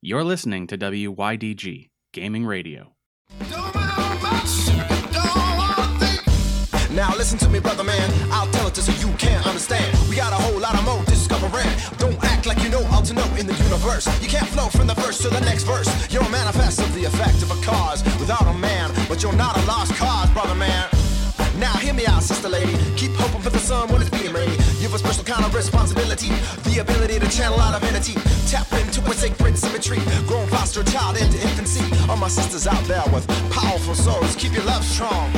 You're listening to WYDG Gaming Radio. Now listen to me, brother man. I'll tell it so you can understand. We got a whole lot of more discovering. Don't act like you know all to know in the universe. You can't flow from the to the next verse. You're a manifest of the effect of a cause without a man, but you're not a lost cause, brother man. Now hear me out, sister lady. Keep hoping for the sun when it's. You've a special kind of responsibility, the ability to channel out divinity. Tap into a sacred symmetry, growing foster child into infancy. All my sisters out there with powerful souls, keep your love strong.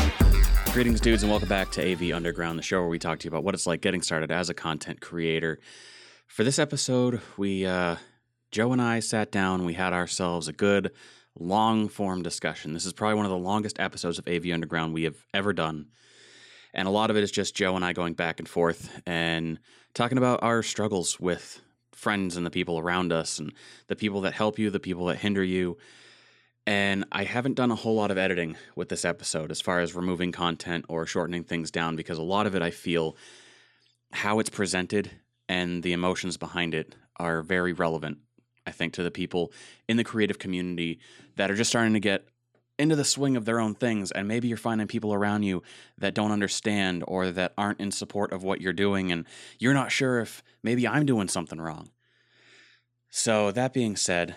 Greetings, dudes, and welcome back to AV Underground, the show where we talk to you about what it's like getting started as a content creator. For this episode, we uh, Joe and I sat down. We had ourselves a good long form discussion. This is probably one of the longest episodes of AV Underground we have ever done. And a lot of it is just Joe and I going back and forth and talking about our struggles with friends and the people around us and the people that help you, the people that hinder you. And I haven't done a whole lot of editing with this episode as far as removing content or shortening things down because a lot of it I feel how it's presented and the emotions behind it are very relevant, I think, to the people in the creative community that are just starting to get into the swing of their own things. And maybe you're finding people around you that don't understand or that aren't in support of what you're doing. And you're not sure if maybe I'm doing something wrong. So, that being said,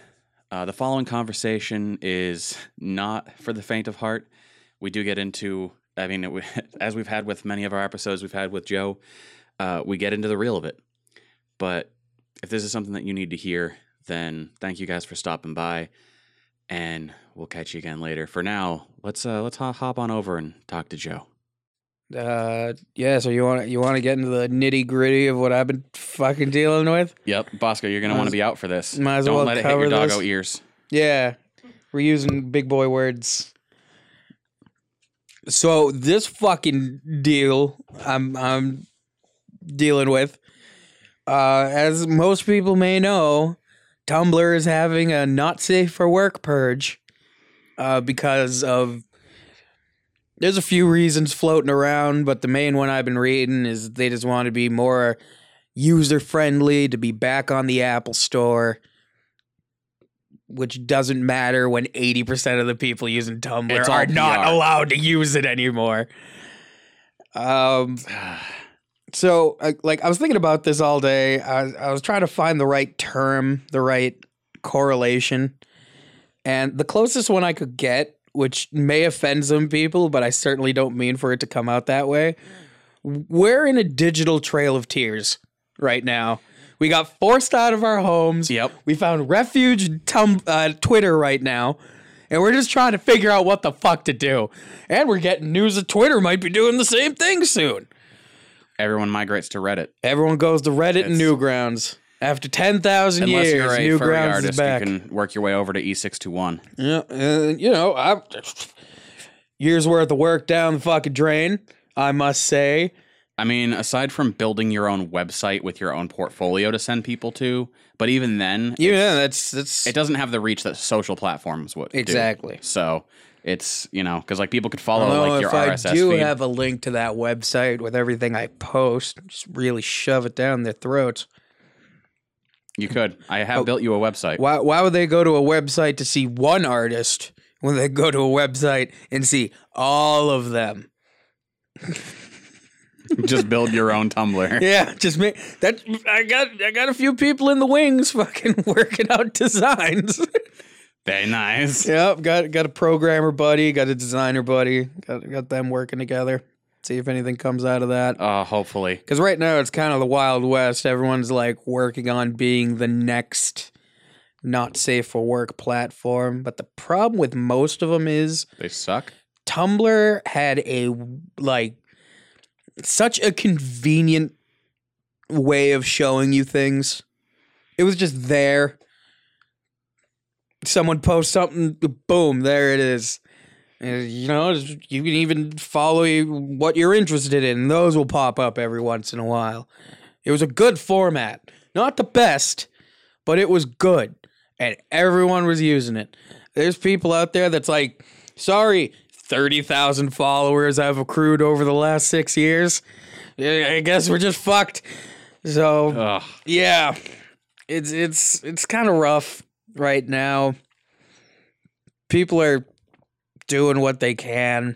uh, the following conversation is not for the faint of heart. We do get into, I mean, it, as we've had with many of our episodes we've had with Joe, uh, we get into the real of it. But if this is something that you need to hear, then thank you guys for stopping by, and we'll catch you again later. For now, let's uh, let's hop on over and talk to Joe. Uh, yeah. So you want you want to get into the nitty gritty of what I've been fucking dealing with? Yep, Bosco, you're gonna want to be out for this. might as Don't well let it hit your doggo this. ears. Yeah, we're using big boy words. So this fucking deal, I'm I'm dealing with. Uh, as most people may know, Tumblr is having a not safe for work purge. Uh, because of there's a few reasons floating around, but the main one I've been reading is they just want to be more user friendly, to be back on the Apple Store, which doesn't matter when 80% of the people using Tumblr It's are not PR. allowed to use it anymore. Um, so, I- like, I was thinking about this all day. I, I was trying to find the right term, the right correlation. And the closest one I could get, which may offend some people, but I certainly don't mean for it to come out that way. We're in a digital trail of tears right now. We got forced out of our homes. Yep. We found refuge in tum- uh, Twitter right now. And we're just trying to figure out what the fuck to do. And we're getting news that Twitter might be doing the same thing soon. Everyone migrates to Reddit. Everyone goes to Reddit and It's- Newgrounds. After 10,000 Unless years, you're a furry Newgrounds is artist, back. you can work your way over to E E621. Yeah, and you know, I years worth of work down the fucking drain. I must say. I mean, aside from building your own website with your own portfolio to send people to, but even then, Yeah, that's that's it doesn't have the reach that social platforms would. do. Exactly. So it's you know because like people could follow Although like your if I RSS do feed. have a link to that website with everything I post, just really shove it down their throats. you could. I have Oh. built you a website. Why why would they go to a website to see one artist when they go to a website and see all of them? Just build your own Tumblr. Yeah, just me. That I got I got a few people in the wings fucking working out designs. Very nice. Yep, got got a programmer buddy, got a designer buddy, got got them working together. See if anything comes out of that. Uh, hopefully. Because right now it's kind of the wild west. Everyone's like working on being the next not safe for work platform. But the problem with most of them is They suck. Tumblr had a like such a convenient way of showing you things. It was just there. Someone posts something, boom, there it is. Uh, you know, you can even follow what you're interested in. Those will pop up every once in a while. It was a good format. Not the best, but it was good. And everyone was using it. There's people out there that's like, sorry, 30,000 followers I've accrued over the last six years. I guess we're just fucked. So, Ugh. yeah, it's it's it's kind of rough. Right now. People are doing what they can,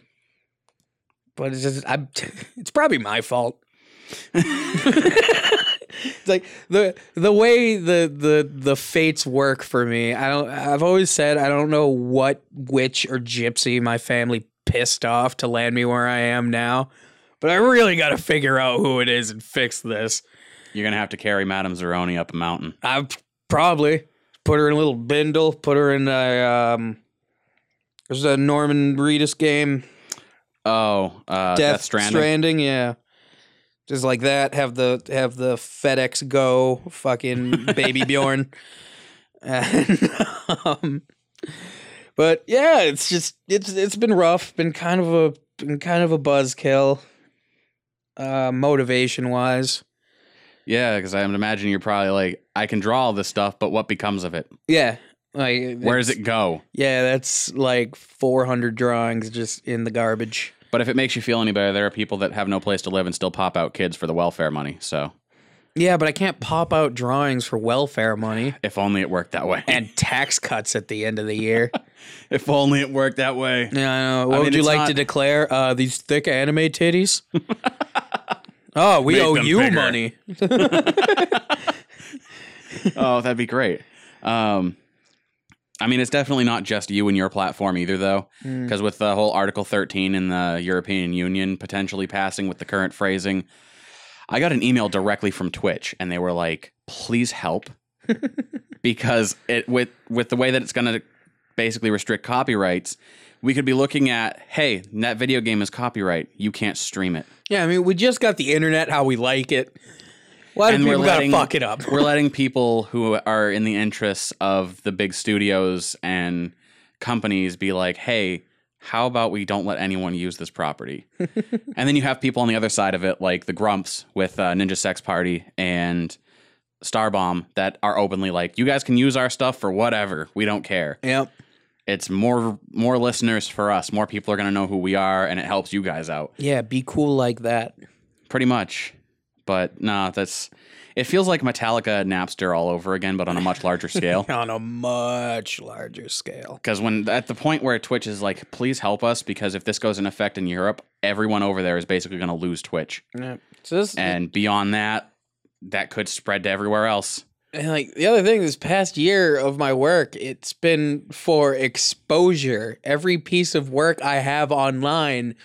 but it's just I'm. It's probably my fault. it's like the the way the the the fates work for me. I don't. I've always said I don't know what witch or gypsy my family pissed off to land me where I am now, but I really got to figure out who it is and fix this. You're gonna have to carry Madame Zeroni up a mountain. I probably put her in a little bindle. Put her in a um. There's a Norman Reedus game, Oh, uh, Death, Death Stranding. Stranding. Yeah, just like that. Have the have the FedEx Go fucking baby Bjorn. And, um, but yeah, it's just it's it's been rough. Been kind of a been kind of a buzzkill. Uh, motivation wise. Yeah, because I'm imagining you're probably like, I can draw all this stuff, but what becomes of it? Yeah. Like Where does it's- it go? Yeah, that's like 400 drawings just in the garbage. But if it makes you feel any better, there are people that have no place to live and still pop out kids for the welfare money. So Yeah, but I can't pop out drawings for welfare money if only it worked that way. and tax cuts at the end of the year. if only it worked that way. Yeah, I know. What I would you it's like not- to declare? Uh, these thick anime titties? oh, we Make owe them you bigger. money. Oh, that'd be great. Um, I mean, it's definitely not just you and your platform either, though, Hmm. because with the whole Article 13 in the European Union potentially passing with the current phrasing, I got an email directly from Twitch, and they were like, "Please help," because it with with the way that it's going to basically restrict copyrights. We could be looking at, hey, that video game is copyright. You can't stream it. Yeah, I mean, we just got the internet how we like it. Why do And we're people gotta letting- fuck it up? We're letting people who are in the interests of the big studios and companies be like, hey, how about we don't let anyone use this property? and then you have people on the other side of it, like the Grumps with uh, Ninja Sex Party and Starbomb, that are openly like, you guys can use our stuff for whatever. We don't care. Yep. It's more more listeners for us. More people are going to know who we are, and it helps you guys out Yeah, be cool like that. pretty much. But nah, that's it feels like Metallica Napster all over again, but on a much larger scale. On a much larger scale. Because when at the point where Twitch is like, please help us, because if this goes in effect in Europe, everyone over there is basically going to lose Twitch, Yeah. So this, and beyond that, that could spread to everywhere else. And like the other thing, this past year of my work, it's been for exposure. Every piece of work I have online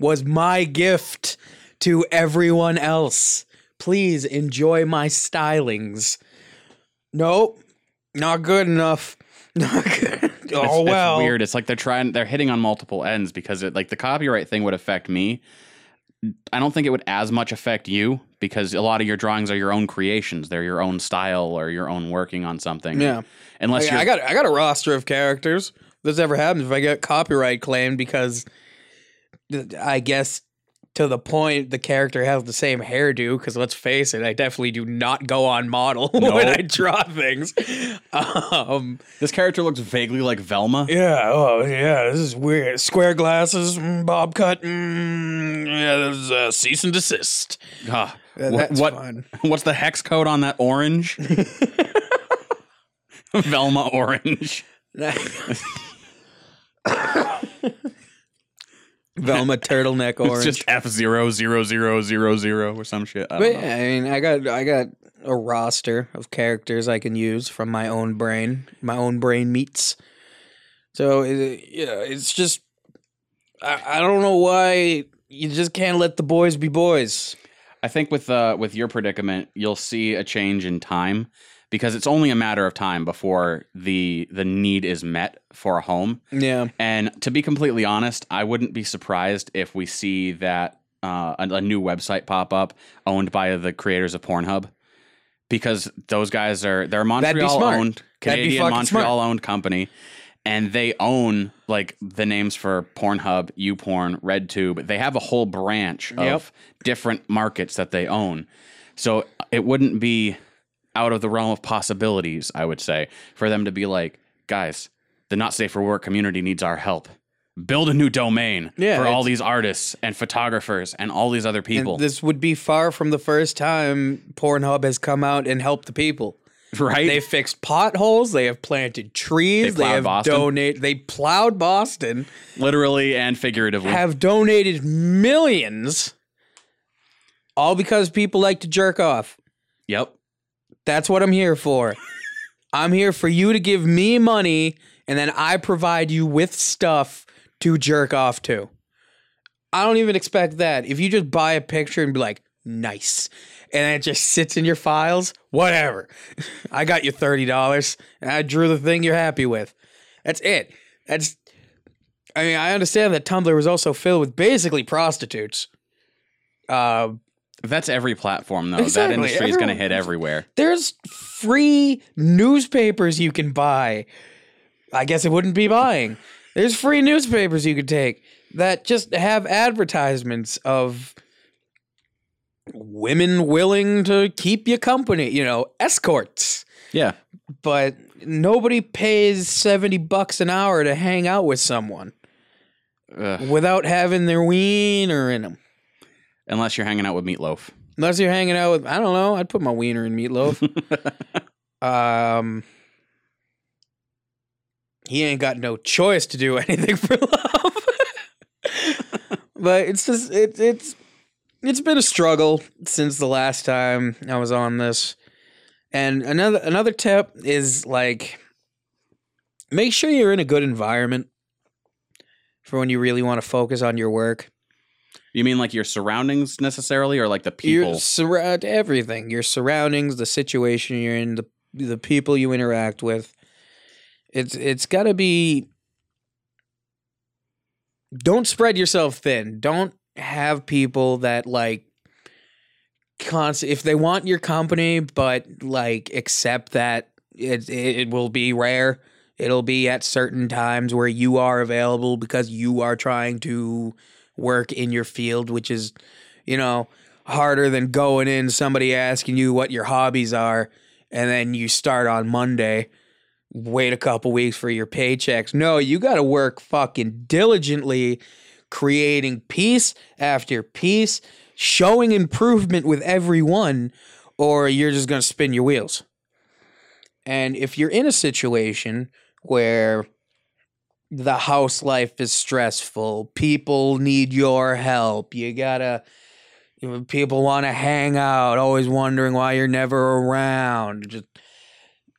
was my gift to everyone else. Please enjoy my stylings. Nope, not good enough. Not good. It's, oh well. it's weird. It's like they're trying, they're hitting on multiple ends because it like the copyright thing would affect me. I don't think it would as much affect you because a lot of your drawings are your own creations. They're your own style or your own working on something. Yeah. Unless Like, you're I got I got a roster of characters. If this ever happens, if I get copyright claimed because I guess to the point the character has the same hairdo, because let's face it, I definitely do not go on model when I draw things. Um, this character looks vaguely like Velma. yeah, oh yeah, this is weird. Square glasses, mm, bob cut. Mm, yeah, there's a cease and desist. Ah, Yeah, wha- that's what? fine. What's the hex code on that orange? Velma orange. Velma turtleneck orange. It's just F zero zero zero zero zero or some shit. I But don't know. yeah, I mean, I got I got a roster of characters I can use from my own brain, my own brain meats. So it, yeah, it's just I, I don't know why you just can't let the boys be boys. I think with uh with your predicament, you'll see a change in time because it's only a matter of time before the the need is met for a home. Yeah, And to be completely honest, I wouldn't be surprised if we see that uh, a, a new website pop up owned by the creators of Pornhub, because those guys are they're a Montreal owned Canadian Montreal owned company, and they own like the names for Pornhub, YouPorn, RedTube. They have a whole branch of Yep. different markets that they own. So it wouldn't be out of the realm of possibilities, I would say, for them to be like, guys, the not safe for work community needs our help. Build a new domain Yeah, for all these artists and photographers and all these other people. this would be far from the first time Pornhub has come out and helped the people. right? They fixed potholes. They have planted trees. They They, have Boston? donated. They plowed Boston. Literally and figuratively. Have donated millions, all because people like to jerk off. yep. That's what I'm here for. I'm here for you to give me money, and then I provide you with stuff to jerk off to. I don't even expect that. If you just buy a picture and be like, nice, and it just sits in your files, whatever. I got you $30 and I drew the thing you're happy with. That's it. That's, I mean, I understand that Tumblr was also filled with basically prostitutes. Uh, That's every platform though. Exactly. That industry is going to hit everywhere. there's free newspapers you can buy. I guess it wouldn't be buying. There's free newspapers you could take that just have advertisements of women willing to keep you company, you know, escorts. Yeah. But nobody pays 70 bucks an hour to hang out with someone Ugh. without having their wiener in them. Unless you're hanging out with Meatloaf. Unless you're hanging out with, I don't know, I'd put my wiener in meatloaf. um, he ain't got no choice to do anything for love. but it's just it, it's it's been a struggle since the last time I was on this. And another another tip is like make sure you're in a good environment for when you really want to focus on your work. You mean like your surroundings necessarily, or like the people? Your surround everything, your surroundings, the situation you're in, the the people you interact with. It's it's got to be. Don't spread yourself thin. Don't have people that like. Constant. If they want your company, but like accept that it it, it will be rare. It'll be at certain times where you are available because you are trying to work in your field, which is, you know, harder than going in, somebody asking you what your hobbies are, and then you start on Monday, wait a couple weeks for your paychecks. No, you got to work fucking diligently, creating piece after piece, showing improvement with every one, or you're just going to spin your wheels. And if you're in a situation where the house life is stressful. People need your help. You gotta. People want to hang out, always wondering why you're never around. Just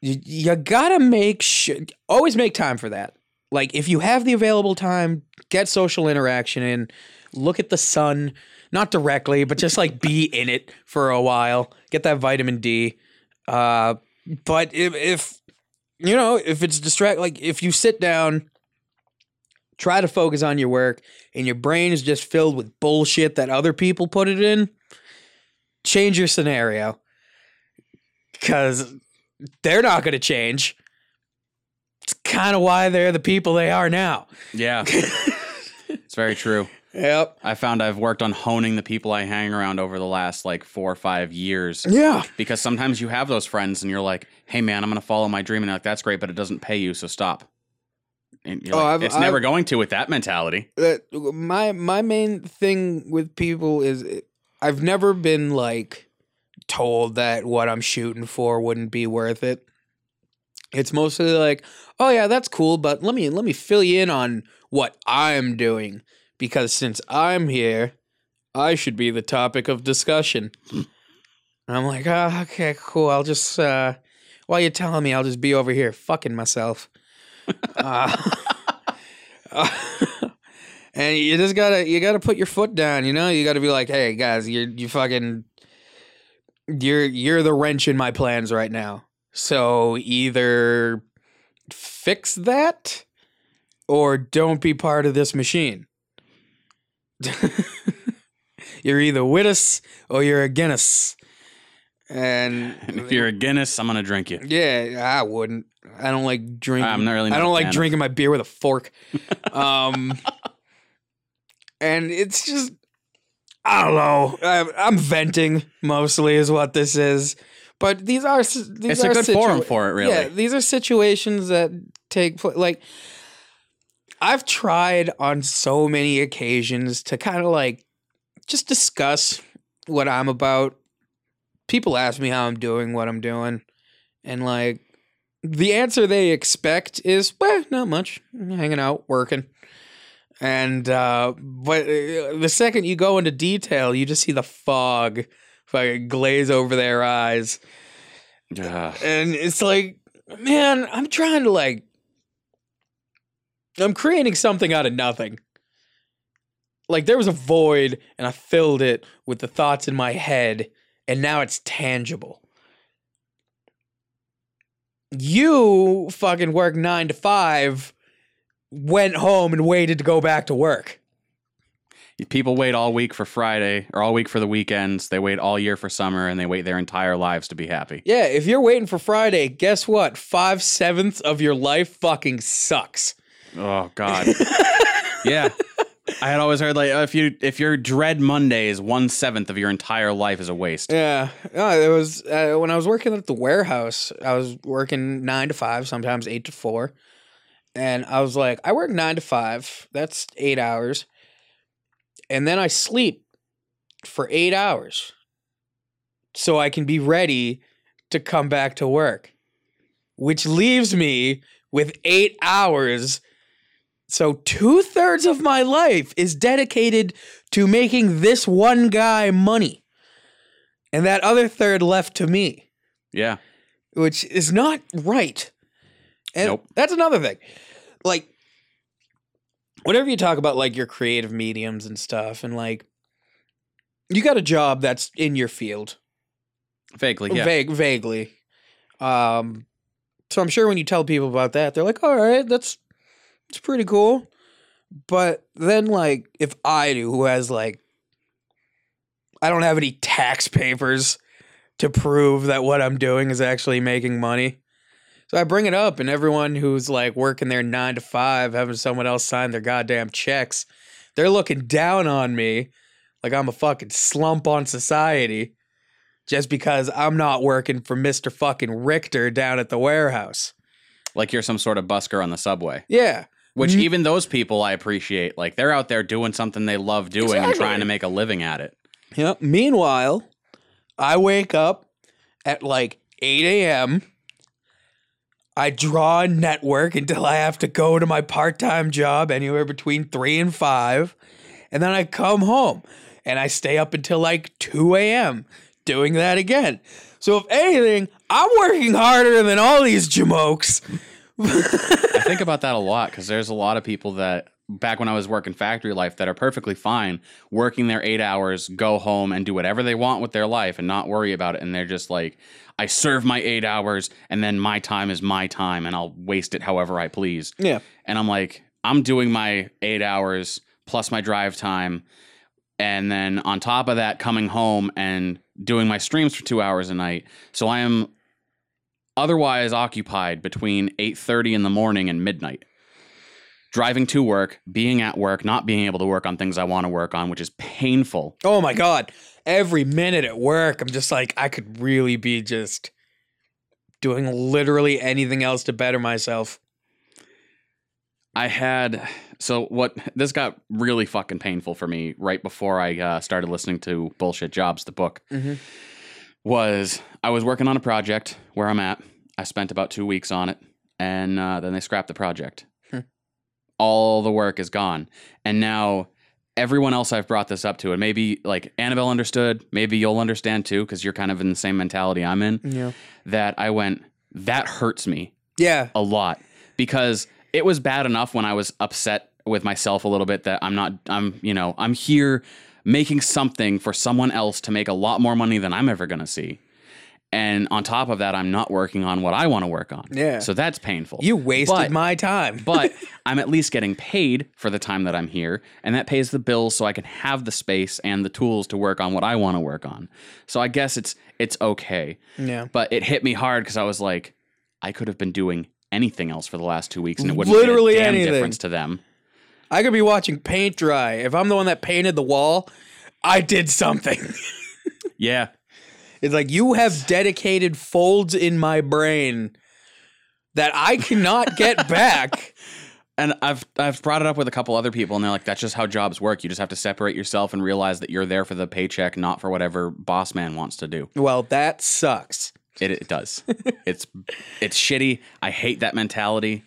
you, you gotta make sure. Always make time for that. Like if you have the available time, get social interaction in. Look at the sun, not directly, but just like be in it for a while. Get that vitamin D. Uh, but if, if you know if it's distract, like if you sit down try to focus on your work and your brain is just filled with bullshit that other people put it in, change your scenario. Cause they're not gonna change. It's kind of why they're the people they are now. yeah. it's very true. Yep. I found I've worked on honing the people I hang around over the last like four or five years. Yeah. Because sometimes you have those friends and you're like, hey man, I'm gonna follow my dream and they're like, that's great, but it doesn't pay you, so stop. And Oh, like, it's never I've- going to with that mentality. Uh, my my main thing with people is I've never been like told that what I'm shooting for wouldn't be worth it. It's mostly like, oh yeah, that's cool, but let me let me fill you in on what I'm doing because since I'm here, I should be the topic of discussion. I'm like, oh, okay, cool. I'll just uh, while you're telling me, I'll just be over here fucking myself. Uh, and you just gotta you gotta put your foot down. You know, you gotta be like, hey guys, you're you fucking you're you're the wrench in my plans right now. So either fix that or don't be part of this machine. you're either with us or you're against us. And And if you're a Guinness, I'm gonna drink you. yeah, I wouldn't. I don't like drinking. I'm not really I don't like drinking my beer with a fork. um, and it's just, I don't know. I'm, I'm venting mostly, is what this is. But these are these It's a are good forum for it, really. Yeah, these are situations that take place. Like, I've tried on so many occasions to kind of like just discuss what I'm about. People ask me how I'm doing, what I'm doing, and like the answer they expect is, well, not much, hanging out, working. And uh but uh, the second you go into detail, you just see the fog fucking glaze over their eyes. Ugh. And it's like, man, I'm trying to like I'm creating something out of nothing. Like there was a void and I filled it with the thoughts in my head and now it's tangible. You fucking work 9 to 5 went home and waited to go back to work. People wait all week for Friday or all week for the weekends. They wait all year for summer and they wait their entire lives to be happy. Yeah, if you're waiting for Friday, guess what? Five sevenths of your life fucking sucks. Oh God. yeah. I had always heard like if you if your dread Mondays, one seventh of your entire life is a waste. Yeah, no, it was uh, when I was working at the warehouse. I was working nine to five, sometimes eight to four, and I was like, I work nine to five. That's eight hours, and then I sleep for eight hours, so I can be ready to come back to work, which leaves me with eight hours. So two thirds of my life is dedicated to making this one guy money and that other third left to me, Yeah. which is not right. And Nope. that's another thing. Like, whenever you talk about like your creative mediums and stuff, and like, you got a job that's in your field, Vaguely, yeah. vague, vaguely. Um, so I'm sure when you tell people about that, they're like, "All right, that's it's pretty cool." But then, like, if I do, who has like, I don't have any tax papers to prove that what I'm doing is actually making money. So I bring it up, and everyone who's like working their nine to five, having someone else sign their goddamn checks, they're looking down on me like I'm a fucking slump on society just because I'm not working for Mr. fucking Richter down at the warehouse. Like you're some sort of busker on the subway. Yeah. Which Mhm. even those people I appreciate. Like they're out there doing something they love doing and trying to make a living at it. Yep. Meanwhile, I wake up at like 8 a.m. I draw a network until I have to go to my part time job anywhere between 3 and 5. And then I come home and I stay up until like 2 a.m. doing that again. So, if anything, I'm working harder than all these jamokes. I think about that a lot because there's a lot of people that back when I was working factory life that are perfectly fine working their eight hours, go home and do whatever they want with their life and not worry about it. And they're just like, I serve my eight hours and then my time is my time and I'll waste it however I please. Yeah. And I'm like, I'm doing my eight hours plus my drive time. And then on top of that, coming home and doing my streams for two hours a night. So I am otherwise occupied between 8.30 in the morning and midnight driving to work being at work not being able to work on things i want to work on which is painful Oh my god. Every minute at work, I'm just like I could really be just doing literally anything else to better myself. i had so what this got really fucking painful for me right before i uh, started listening to bullshit jobs the book Mhm. Was i was working on a project where i'm at i spent about two weeks on it and uh, then they scrapped the project Hmm. all the work is gone and now everyone else i've brought this up to and maybe like annabelle understood maybe you'll understand too because you're kind of in the same mentality i'm in Yeah. that i went that hurts me Yeah. a lot because it was bad enough when I was upset with myself a little bit that I'm not I'm you know I'm here making something for someone else to make a lot more money than I'm ever going to see. And on top of that I'm not working on what I want to work on. Yeah. So that's painful. You wasted But- my time. but I'm at least getting paid for the time that I'm here, and that pays the bills so I can have the space and the tools to work on what I want to work on. So I guess it's it's okay. yeah. But it hit me hard because I was like, I could have been doing anything else for the last two weeks, and it wouldn't Literally make a damn anything. difference to them. I could be watching paint dry. If I'm the one that painted the wall, I did something. Yeah, It's like you have dedicated folds in my brain that I cannot get back. and I've I've brought it up with a couple other people, and they're like, "That's just how jobs work. You just have to separate yourself and realize that you're there for the paycheck, not for whatever boss man wants to do." Well, that sucks. It, it does. it's it's shitty. I hate that mentality,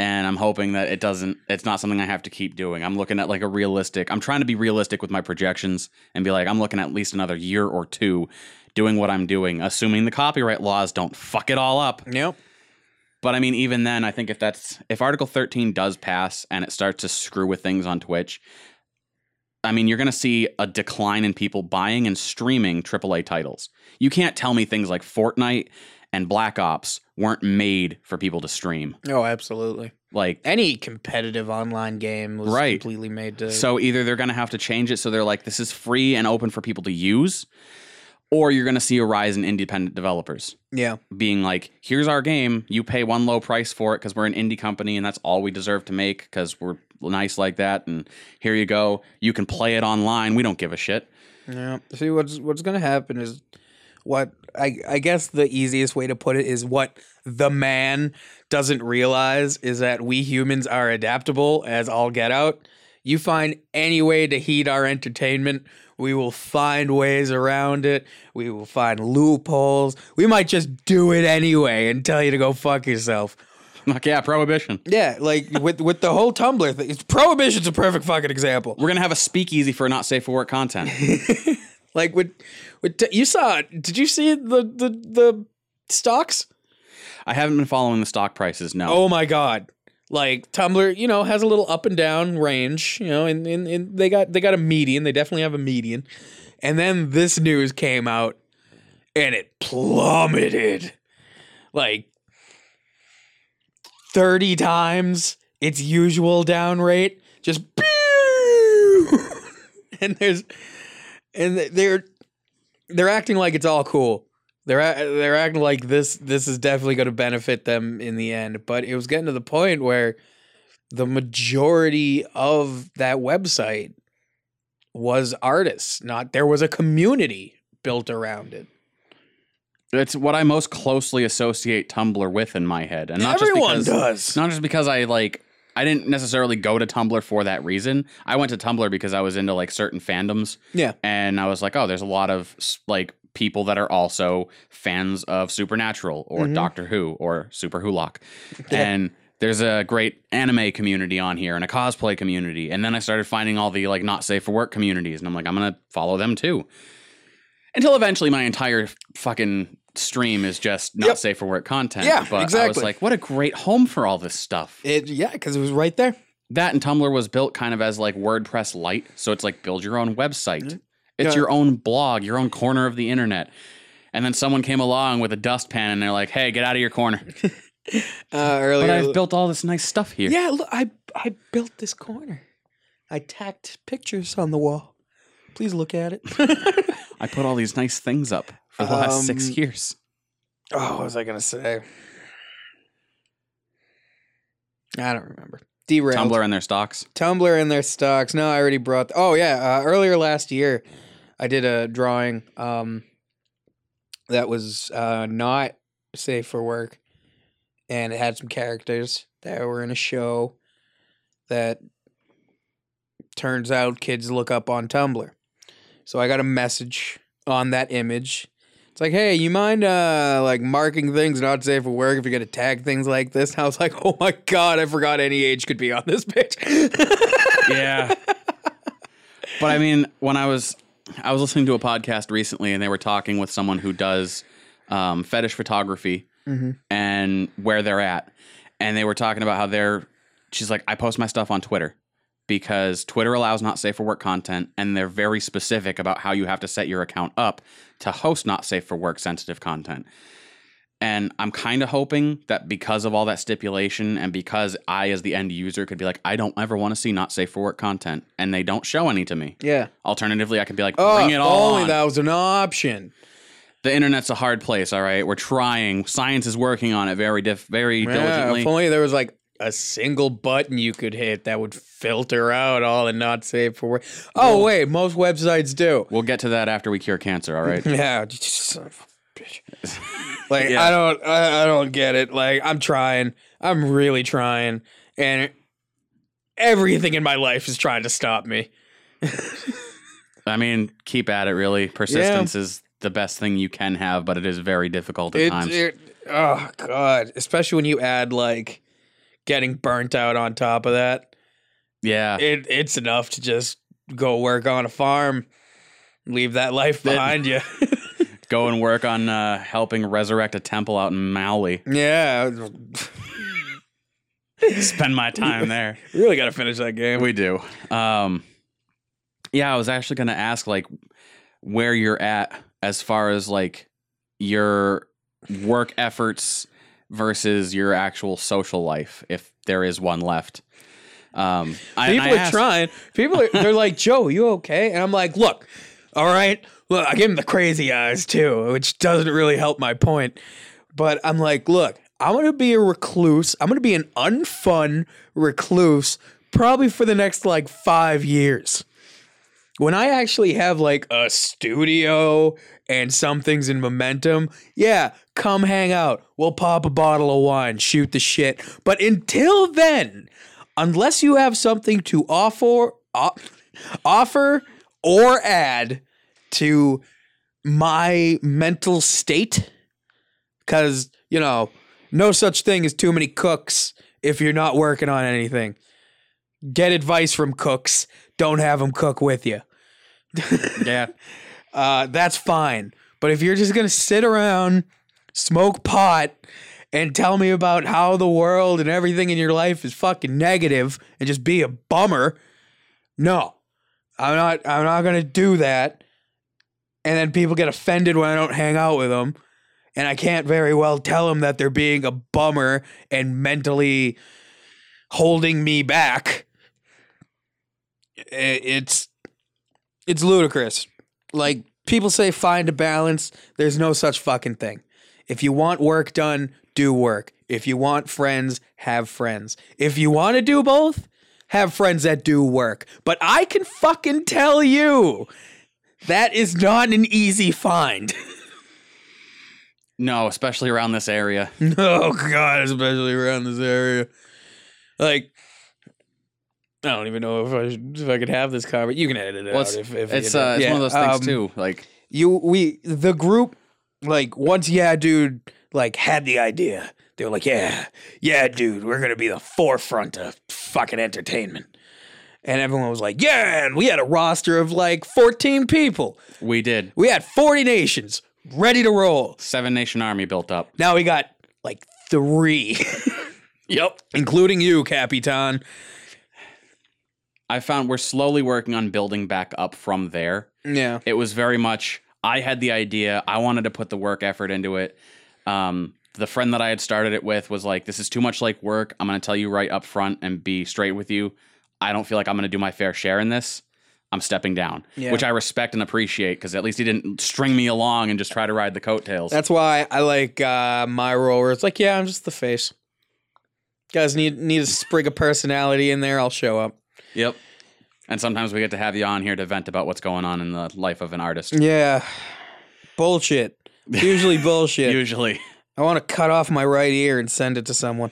and I'm hoping that it doesn't. It's not something I have to keep doing. I'm looking at like a realistic. I'm trying to be realistic with my projections and be like, I'm looking at least another year or two doing what I'm doing, assuming the copyright laws don't fuck it all up. Yep. But I mean, even then, I think if that's if Article 13 does pass and it starts to screw with things on Twitch, I mean, you're going to see a decline in people buying and streaming AAA titles. You can't tell me things like Fortnite and Black Ops weren't made for people to stream. Oh, absolutely. Like, Any competitive online game was Right. completely made to. so either they're going to have to change it so they're like, this is free and open for people to use, or you're going to see a rise in independent developers. yeah. being like, here's our game. You pay one low price for it because we're an indie company and that's all we deserve to make because we're nice like that. And here you go. You can play it online. We don't give a shit. Yeah. See what's what's gonna happen is what I I guess the easiest way to put it is what the man doesn't realize is that we humans are adaptable as all get out. You find any way to heat our entertainment, we will find ways around it. We will find loopholes. We might just do it anyway and tell you to go fuck yourself. Like, yeah, prohibition. Yeah, like with with the whole Tumblr thing. Prohibition's a perfect fucking example. We're going to have a speakeasy for not safe for work content. Like with t- you saw? Did you see the the the stocks? I haven't been following the stock prices. No. Oh my god! Like Tumblr, you know, has a little up and down range. You know, and, and, and they got they got a median. They definitely have a median. And then this news came out, and it plummeted, like thirty times its usual down rate. Just and there's and they're they're acting like it's all cool. They're they're acting like this this is definitely going to benefit them in the end. But it was getting to the point where the majority of that website was artists. Not there was a community built around it. It's what I most closely associate Tumblr with in my head. And not Everyone just because, does. Not just because I like I didn't necessarily go to Tumblr for that reason. I went to Tumblr because I was into like certain fandoms Yeah. and I was like, oh, there's a lot of like people that are also fans of Supernatural or Mhm. Doctor Who or Superwholock. Yeah. And there's a great anime community on here and a cosplay community. And then I started finding all the like not safe for work communities and I'm like, I'm going to follow them too. Until eventually my entire fucking stream is just not Yep. safe for work content. Yeah, but I was like, what a great home for all this stuff. It yeah, because it was right there. That and Tumblr was built kind of as like WordPress light. So it's like build your own website. It's Yeah. your own blog, your own corner of the internet. And then someone came along with a dustpan and they're like, hey, get out of your corner. Uh, earlier, But I've built all this nice stuff here. yeah, look, I I built this corner. I tacked pictures on the wall. Please look at it. I put all these nice things up for the last six Um, years. Oh, what was I gonna say? I don't remember. Derailed. Tumblr and their stocks. Tumblr and their stocks. No, I already brought. oh yeah, uh, earlier last year, I did a drawing um, that was uh, not safe for work, and it had some characters that were in a show that turns out kids look up on Tumblr. So I got a message on that image. It's like, hey, you mind uh like marking things not safe for work if you're gonna tag things like this? And I was like, oh my god, I forgot any age could be on this bitch. Yeah. but I mean, when I was I was listening to a podcast recently and they were talking with someone who does um, fetish photography Mhm. and where they're at. And they were talking about how they're she's like, I post my stuff on Twitter because Twitter allows not safe for work content and they're very specific about how you have to set your account up to host not safe for work sensitive content. And I'm kind of hoping that because of all that stipulation and because I, as the end user, could be like, I don't ever want to see not safe for work content, and they don't show any to me. yeah. Alternatively, I could be like, Oh, bring it all only on. that was an option. The internet's a hard place. All right, we're trying. Science is working on it very, diff- very Yeah, diligently. if only there was like a single button you could hit that would filter out all the not safe for work. Oh wait, most websites do. We'll get to that after we cure cancer. All right. Yeah, just son of a bitch. Like Yeah. I don't, I, I don't get it. Like I'm trying, I'm really trying, and everything in my life is trying to stop me. I mean, keep at it. Really, persistence is the best thing you can have, but it is very difficult at It, times. it, oh god, especially when you add like getting burnt out on top of that. yeah. It it's enough to just go work on a farm, leave that life behind you. Go and work on uh, helping resurrect a temple out in Maui. yeah, Spend my time there. We really got to finish that game. We do. Um, yeah, I was actually going to ask like where you're at as far as like your work efforts versus your actual social life, if there is one left. Um, I, People I are asked- trying. People are they're like, Joe, you okay? And I'm like, look, all right. Look, I give him the crazy eyes too, which doesn't really help my point. But I'm like, look, I'm gonna be a recluse. I'm gonna be an unfun recluse probably for the next like five years. When I actually have like a studio and some things in momentum, yeah, come hang out. We'll pop a bottle of wine, shoot the shit. But until then, unless you have something to offer offer or add to my mental state cuz you know no such thing as too many cooks if you're not working on anything get advice from cooks don't have them cook with you Yeah. uh, that's fine. But if you're just gonna sit around, smoke pot, and tell me about how the world and everything in your life is fucking negative and just be a bummer, no, I'm not. I'm not gonna do that. And then people get offended when I don't hang out with them, and I can't very well tell them that they're being a bummer and mentally holding me back. It's it's ludicrous. Like people say find a balance. There's no such fucking thing. If you want work done, do work. If you want friends, have friends. If you want to do both, have friends that do work. But I can fucking tell you that is not an easy find. No, especially around this area. oh god, especially around this area. Like I don't even know if I should, if I could have this conversation. You can edit it Well, out it's, if, if it's, you uh, it's yeah, one of those things um, too. Like, you we the group like once yeah dude like had the idea they were like yeah yeah dude we're gonna be the forefront of fucking entertainment and everyone was like yeah and we had a roster of like 14 people we did. we had 40 nations ready to roll Seven Nation Army built up. now we got like three Yep. including you capitan I found we're slowly working on building back up from there. yeah It was very much I had the idea. I wanted to put the work effort into it. Um, the friend that I had started it with was like, "This is too much like work. I'm going to tell you right up front and be straight with you. I don't feel like I'm going to do my fair share in this. I'm stepping down, Yeah. which I respect and appreciate because at least he didn't string me along and just try to ride the coattails. that's why i like uh my role where it's like yeah i'm just the face guys need need a sprig of personality in there i'll show up yep. And sometimes we get to have you on here to vent about what's going on in the life of an artist. Yeah. Bullshit. Usually bullshit. Usually. I want to cut off my right ear and send it to someone.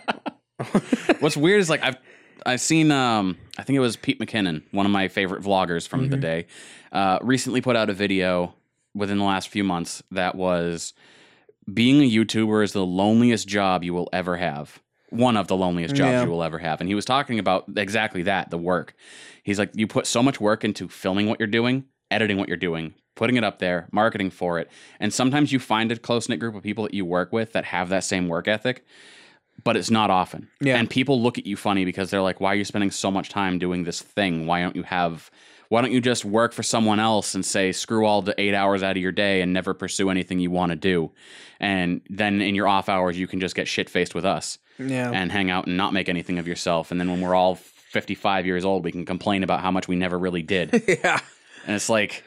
What's weird is like I've I've seen um I think it was Pete McKinnon, one of my favorite vloggers from the day, uh, recently put out a video within the last few months that was being a YouTuber is the loneliest job you will ever have. One of the loneliest jobs Yeah. you will ever have. And he was talking about exactly that, the work. He's like, you put so much work into filming what you're doing, editing what you're doing, putting it up there, marketing for it. And sometimes you find a close knit group of people that you work with that have that same work ethic, but it's not often. Yeah. And people look at you funny because they're like, why are you spending so much time doing this thing? Why don't you have why don't you just work for someone else and say screw all the eight hours out of your day and never pursue anything you want to do and then in your off hours you can just get shit faced with us Yeah. and hang out and not make anything of yourself and then when we're all 55 years old we can complain about how much we never really did yeah. and it's like,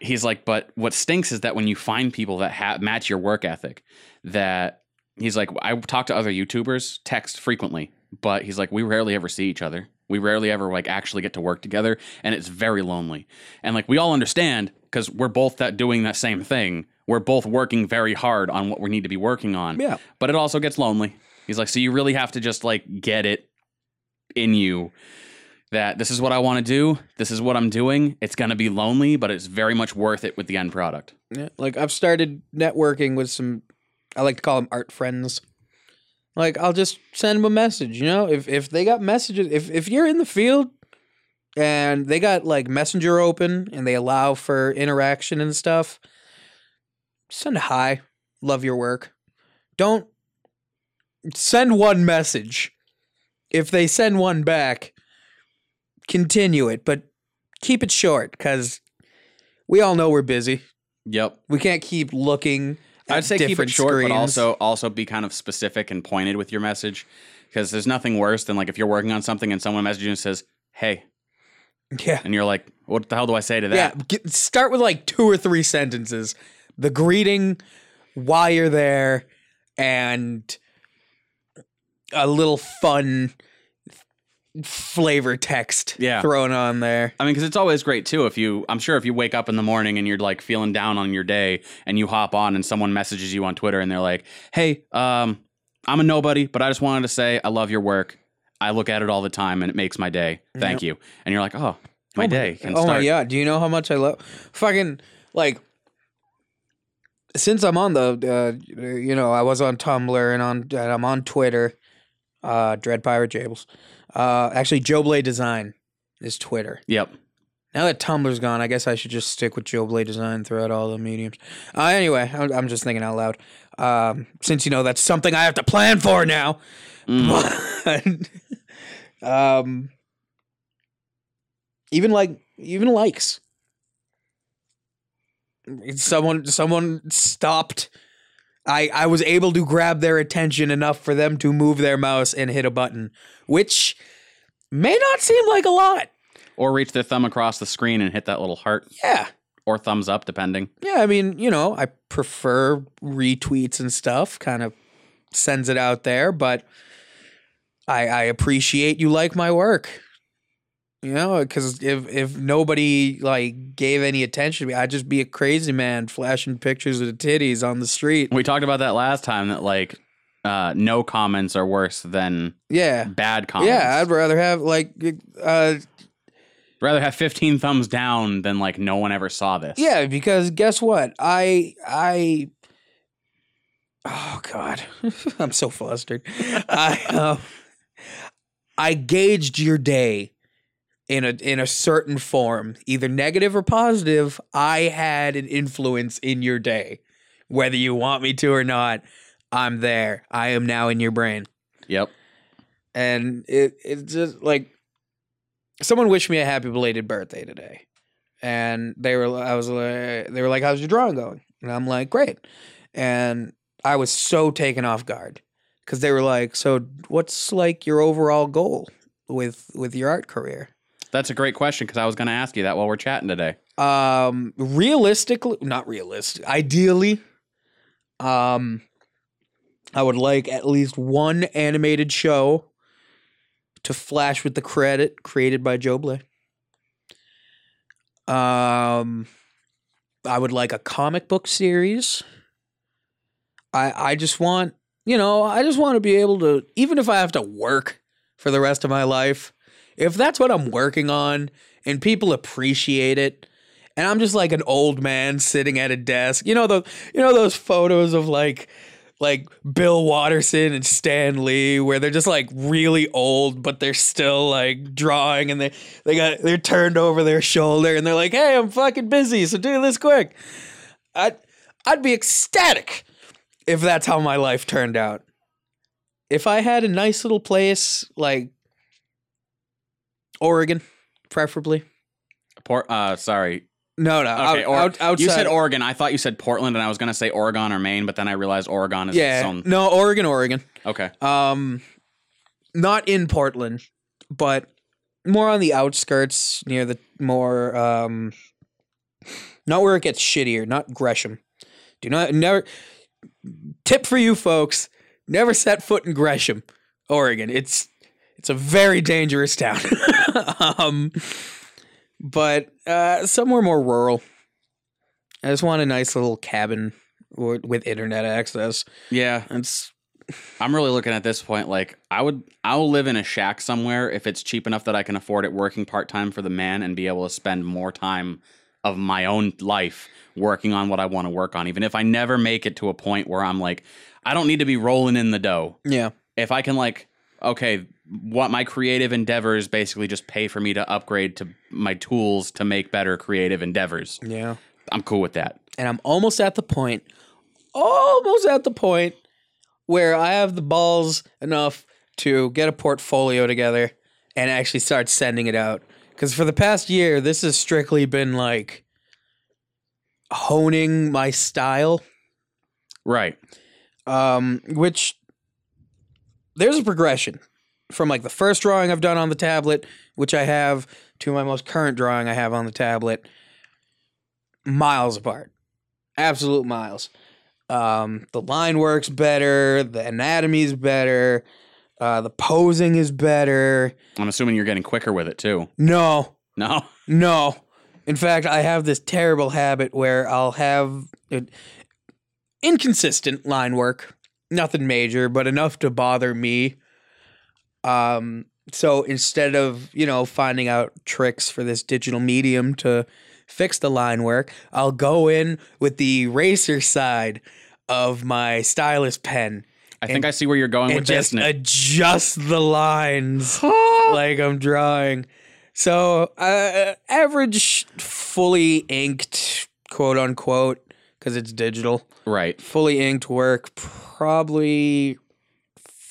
he's like, but what stinks is that when you find people that ha- match your work ethic, that he's like, I talk to other YouTubers, text frequently, but he's like, we rarely ever see each other. We rarely ever like actually get to work together, and it's very lonely. And like we all understand because we're both that doing that same thing. We're both working very hard on what we need to be working on. Yeah. But it also gets lonely. He's like, so you really have to just like get it in you that this is what I want to do. This is what I'm doing. It's going to be lonely, but it's very much worth it with the end product. Yeah, like I've started networking with some. I like to call them art friends. Like I'll just send them a message. You know, if if they got messages, if if you're in the field and they got like Messenger open and they allow for interaction and stuff, send a hi. Love your work. Don't send one message. If they send one back, continue it, but keep it short because we all know we're busy. Yep. We can't keep looking. I'd say keep it short, screens. but also also be kind of specific and pointed with your message. Because there's nothing worse than like if you're working on something and someone messages you and says, "Hey," yeah, and you're like, "What the hell do I say to yeah. that?" Get, start with like two or three sentences. The greeting, why you're there, and a little fun flavor text Yeah. thrown on there. I mean, because it's always great too. If you, I'm sure if you wake up in the morning and you're like feeling down on your day, and you hop on and someone messages you on Twitter and they're like, "Hey, um, I'm a nobody, but I just wanted to say I love your work. I look at it all the time and it makes my day. Thank you." And you're like, "Oh, my Oh day can oh start." my god! Do you know how much I love fucking like? Since I'm on the, uh, you know, I was on Tumblr and on and I'm on Twitter, uh, Dread Pirate Jables. Uh, actually, Joe Blade Design is Twitter. Yep. Now that Tumblr's gone, I guess I should just stick with Joe Blade Design throughout all the mediums. Uh, anyway, I'm, I'm just thinking out loud. Um, since you know that's something I have to plan for now. Mm. But, um, even like even likes. Someone someone stopped. I I was able to grab their attention enough for them to move their mouse and hit a button, which may not seem like a lot. Or reach their thumb across the screen and hit that little heart Yeah. or thumbs up, depending. Yeah, I mean, you know, I prefer retweets and stuff, kind of sends it out there, but I I appreciate you like my work. You know, because if if nobody like gave any attention to me, I'd just be a crazy man flashing pictures of the titties on the street. We talked about that last time that like uh, no comments are worse than Yeah, bad comments. yeah, I'd rather have like, uh, rather have 15 thumbs down than like no one ever saw this. yeah, because guess what? I I. Oh God, I'm so flustered. I uh, I gauged your day in a in a certain form, either negative or positive. I had an influence in your day, whether you want me to or not. I'm there. I am now in your brain, Yep. and it it's just like someone wished me a happy belated birthday today, and they were I was like they were like, "How's your drawing going?" And I'm like, "Great," and I was so taken off guard because they were like, "So what's like your overall goal with with your art career?" That's a great question because I was going to ask you that while we're chatting today. Um, realistically, not realistic. Ideally, um, I would like at least one animated show to flash with the credit created by Joe Blay. Um, I would like a comic book series. I I just want you know I just want to be able to even if I have to work for the rest of my life, if that's what I'm working on and people appreciate it and I'm just like an old man sitting at a desk. You know the you know those photos of like like Bill Watterson and Stan Lee where they're just like really old but they're still like drawing and they they got they're turned over their shoulder and they're like, "Hey, I'm fucking busy, so do this quick." I'd I'd be ecstatic if that's how my life turned out. If I had a nice little place like Oregon, preferably. Port, uh, sorry. No, no. Okay, out, or, out, outside. you said Oregon. I thought you said Portland, and I was going to say Oregon or Maine, but then I realized Oregon is its yeah, own. no, Oregon, Oregon. Okay. Um, not in Portland, but more on the outskirts, near the more um, not where it gets shittier. Not Gresham. Do not never. Tip for you folks: never set foot in Gresham, Oregon. It's it's a very dangerous town. um, but uh, somewhere more rural. I just want a nice little cabin w- with internet access. Yeah. It's I'm really looking at this point like I would I will live in a shack somewhere if it's cheap enough that I can afford it working part time for the man and be able to spend more time of my own life working on what I want to work on even if I never make it to a point where I'm like I don't need to be rolling in the dough. yeah. If I can like okay, what my creative endeavors basically just pay for me to upgrade to my tools to make better creative endeavors. Yeah. I'm cool with that. and I'm almost at the point, almost at the point where I have the balls enough to get a portfolio together and actually start sending it out. Because for the past year, this has strictly been like honing my style, Right. um, which there's a progression from like the first drawing I've done on the tablet, which I have, to my most current drawing I have on the tablet, miles apart, absolute miles. Um, the line works better, the anatomy's better, uh, the posing is better. I'm assuming you're getting quicker with it too. No, No. no. In fact, I have this terrible habit where I'll have it, inconsistent line work, nothing major, but enough to bother me. Um, so instead of you know finding out tricks for this digital medium to fix the line work, I'll go in with the eraser side of my stylus pen I think I see where you're going and with this. just and adjust the lines like I'm drawing. So, uh, average fully inked, quote unquote, because it's digital, right. fully inked work, probably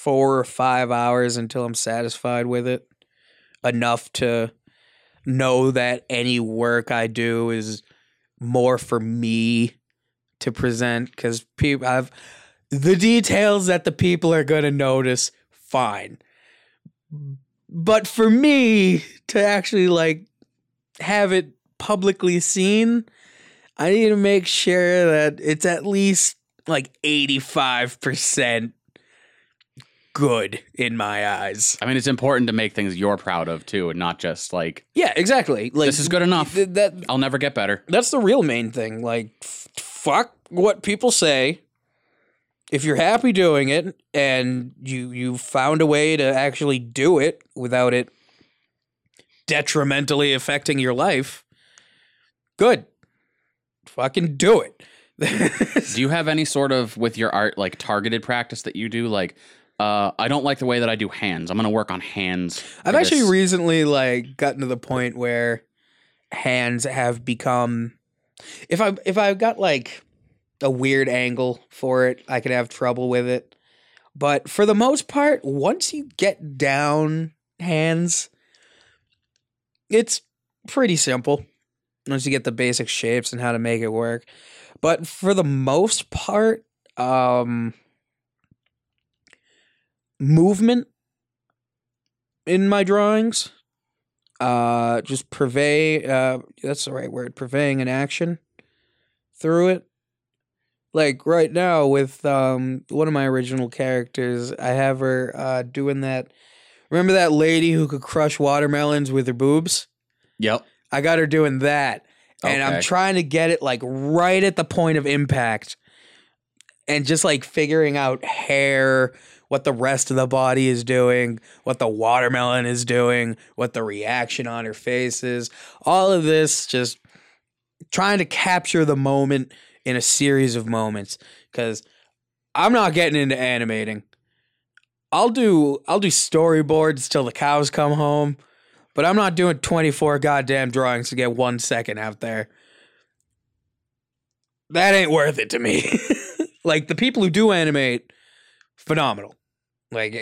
four or five hours until I'm satisfied with it. Enough to know that any work I do is more for me to present because people I've the details that the people are going to notice fine but for me to actually like have it publicly seen i need to make sure that it's at least like 85% good in my eyes I mean, it's important to make things you're proud of too, and not just like yeah exactly like this is good enough. th- that I'll never get better. that's the real main thing. Like, f- fuck what people say. If you're happy doing it and you you found a way to actually do it without it detrimentally affecting your life, good. Fucking do it. Do you have any sort of with your art like targeted practice that you do? Like, uh, I don't like the way that I do hands. I'm gonna work on hands. I've actually this. recently like gotten to the point where hands have become if I if I've got like a weird angle for it, I could have trouble with it. But for the most part, once you get down hands, it's pretty simple. Once you get the basic shapes and how to make it work. But for the most part, um movement in my drawings uh just purvey uh that's the right word purveying an action through it. Like right now with um one of my original characters i have her uh doing that remember that lady who could crush watermelons with her boobs? Yep. i got her doing that and i'm trying to get it like right at the point of impact and just like figuring out hair what the rest of the body is doing, what the watermelon is doing, what the reaction on her face is. All of this just trying to capture the moment in a series of moments cuz I'm not getting into animating. I'll do I'll do storyboards till the cows come home, but I'm not doing 24 goddamn drawings to get 1 second out there. That ain't worth it to me. like the people who do animate phenomenal. Like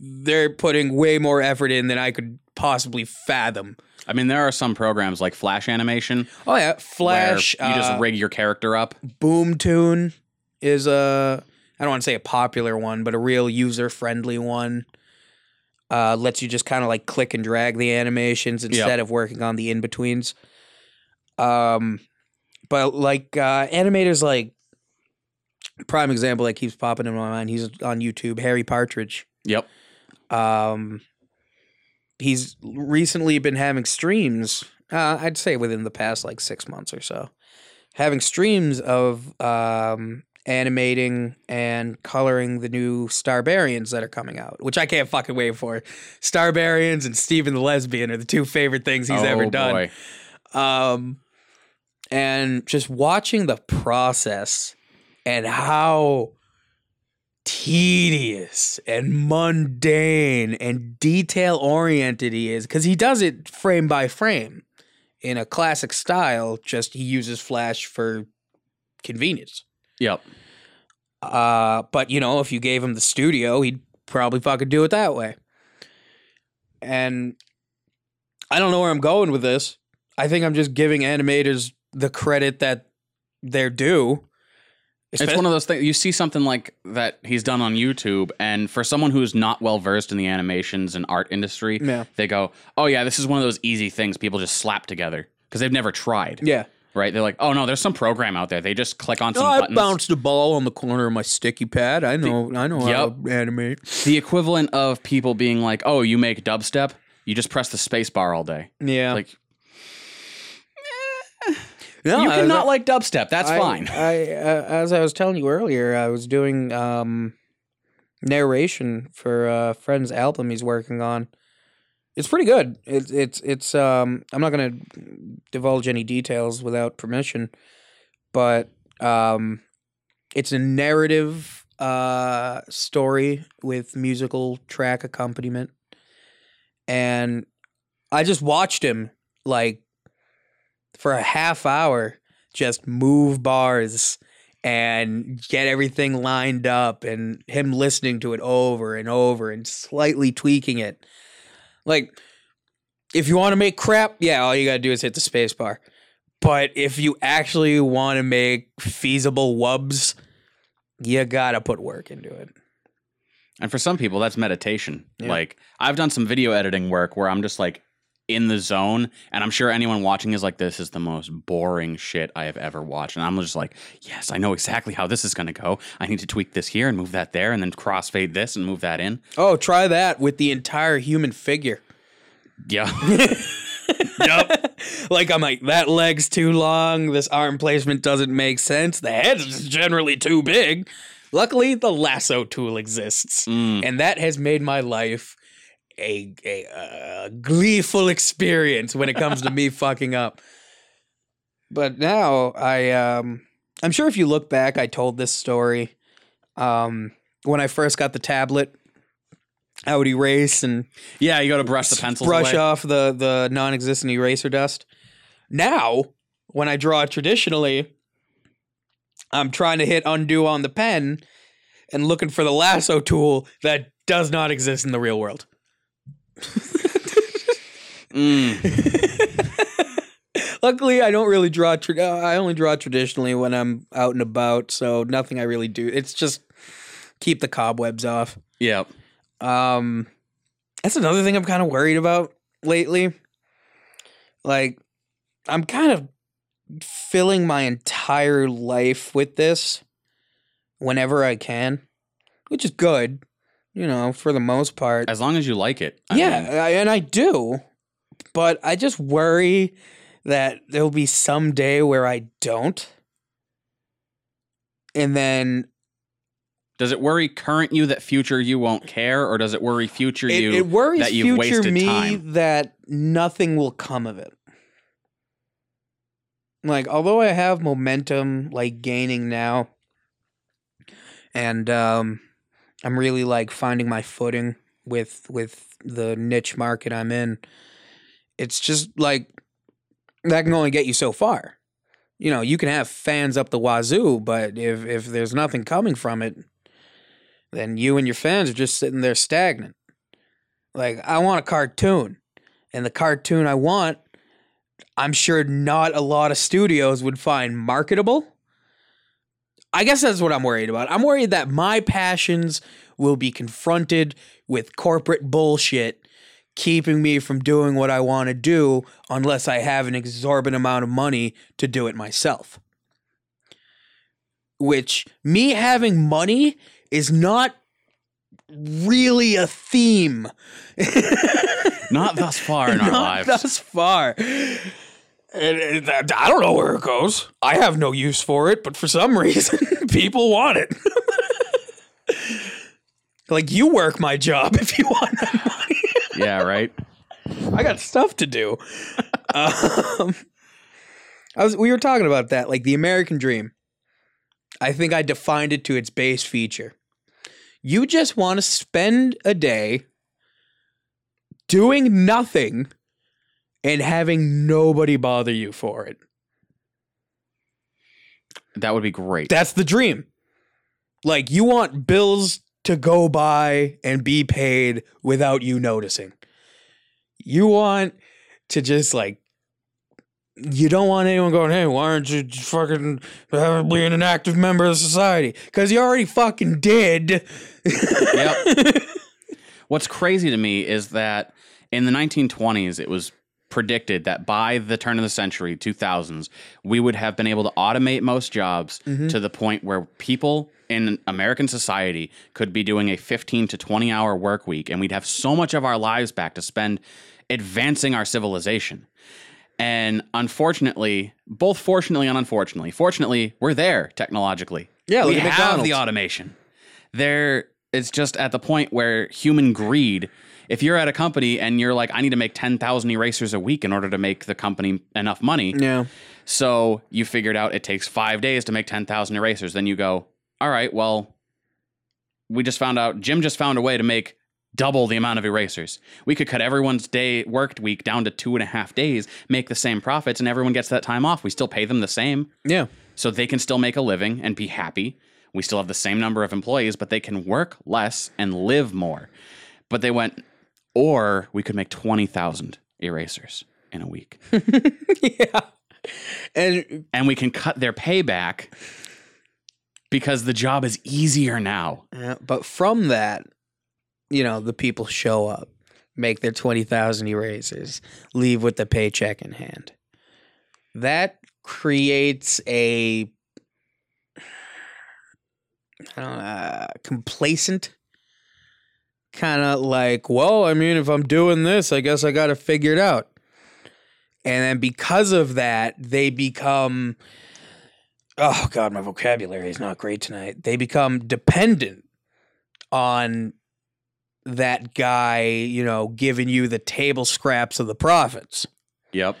they're putting way more effort in than I could possibly fathom. I mean, there are some programs like Flash animation Oh yeah, Flash. you just uh, rig your character up. Boom Tune is a I don't want to say a popular one, but a real user friendly one. Uh, lets you just kind of like click and drag the animations instead of working on the in betweens. Um, but like uh, animators like prime example that keeps popping in my mind. He's on YouTube, Harry Partridge. Yep. Um, he's recently been having streams. Uh, I'd say within the past like six months or so, having streams of um, animating and coloring the new Starbarians that are coming out, which I can't fucking wait for. Starbarians and Steven the Lesbian are the two favorite things he's ever Oh, done. boy. Um, and just watching the process and how tedious and mundane and detail oriented he is because he does it frame by frame in a classic style just he uses flash for convenience. Yep. uh but you know if you gave him the studio he'd probably fucking do it that way. And i don't know where i'm going with this. I think i'm just giving animators the credit that they're due It's one of those things you see something like that he's done on YouTube, and for someone who's not well versed in the animations and art industry, Yeah. they go, "Oh yeah, this is one of those easy things people just slap together because they've never tried." yeah Right? They're like, "Oh no, there's some program out there. They just click on some Oh, I buttons." bounced the ball on the corner of my sticky pad. I know, I know how to animate. The equivalent of people being like, "Oh, you make dubstep? You just press the space bar all day." Yeah, Like no, you I- cannot like dubstep. That's I- fine. I, uh, as I was telling you earlier, I was doing um, narration for a friend's album he's working on. It's pretty good. It's it's it's. Um, I'm not gonna divulge any details without permission, but um, it's a narrative uh story with musical track accompaniment, and I just watched him like for a half hour just move bars and get everything lined up and him listening to it over and over and slightly tweaking it. Like if you want to make crap, yeah, all you got to do is hit the space bar. But if you actually want to make feasible wubs, you got to put work into it. And for some people, that's meditation. Yeah. Like I've done some video editing work where I'm just like in the zone, and I'm sure anyone watching is like, "This is the most boring shit I have ever watched." And I'm just like, "Yes, I know exactly how this is going to go. I need to tweak this here and move that there, and then crossfade this and move that in." Oh, try that with the entire human figure. Yeah, Yep. like I'm like that leg's too long. This arm placement doesn't make sense. The head is generally too big. Luckily, the lasso tool exists, Mm. and that has made my life a a uh, gleeful experience when it comes to me fucking up. But now I um I'm sure if you look back, I told this story um when I first got the tablet. I would erase and yeah. You got to brush the pencils brush away. off the the non-existent eraser dust. Now, when I draw traditionally, I'm trying to hit undo on the pen and looking for the lasso tool that does not exist in the real world. Mm. Luckily, I don't really draw. Tra- I only draw traditionally when I'm out and about, so nothing I really do. It's just keep the cobwebs off. Yeah, Um, that's another thing I'm kind of worried about lately. Like, I'm kind of filling my entire life with this whenever I can, which is good, you know, for the most part. as long as you like it. I yeah, mean, and I do, but I just worry that there'll be some day where I don't. And then does it worry current you that future you won't care, or does it worry future it, you it worries that you've future wasted me time? that nothing will come of it. Like, although I have momentum, like gaining now, and um, I'm really like finding my footing with with the niche market I'm in. It's just like that can only get you so far. You know, you can have fans up the wazoo, but if if there's nothing coming from it, then you and your fans are just sitting there stagnant. Like, I want a cartoon. And the cartoon I want, I'm sure not a lot of studios would find marketable. I guess that's what I'm worried about. I'm worried that my passions will be confronted with corporate bullshit, keeping me from doing what I want to do unless I have an exorbitant amount of money to do it myself. Which, me having money is not really a theme. Not thus far in our Not lives. thus far. I don't know where it goes. I have no use for it, but for some reason, people want it. like you work my job if you want that money. Yeah, right. I got stuff to do. um, I was we were talking about that, like the American dream. I think I defined it to its base feature. You just want to spend a day doing nothing and having nobody bother you for it. That would be great. That's the dream. Like you want bills to go by and be paid without you noticing. You want to just like you don't want anyone going, hey, why aren't you fucking uh, being an active member of society? Because you already fucking did. Yep. What's crazy to me is that in the 1920s, it was predicted that by the turn of the century, 2000s, we would have been able to automate most jobs to the point where people in American society could be doing a 15 to 20 hour work week and we'd have so much of our lives back to spend advancing our civilization. And unfortunately, both fortunately and unfortunately, fortunately, we're there technologically. Yeah, we have the automation. There, it's just at the point where human greed. If you're at a company and you're like, I need to make ten thousand erasers a week in order to make the company enough money, Yeah. so you figured out it takes five days to make 10,000 erasers. Then you go, all right, well, we just found out, Jim just found a way to make double the amount of erasers. We could cut everyone's day worked week down to two and a half days, make the same profits, and everyone gets that time off. We still pay them the same, Yeah. so they can still make a living and be happy. We still have the same number of employees, but they can work less and live more. But they went, or we could make 20,000 erasers in a week. yeah. And and we can cut their payback because the job is easier now. Yeah, but from that, you know, the people show up, make their 20,000 erasers, leave with the paycheck in hand. That creates a I don't know, uh, complacent kind of like, well, I mean, if I'm doing this, I guess I got to figure it out. And then because of that, they become oh god, my vocabulary is not great tonight. They become dependent on that guy, you know, giving you the table scraps of the profits, Yep.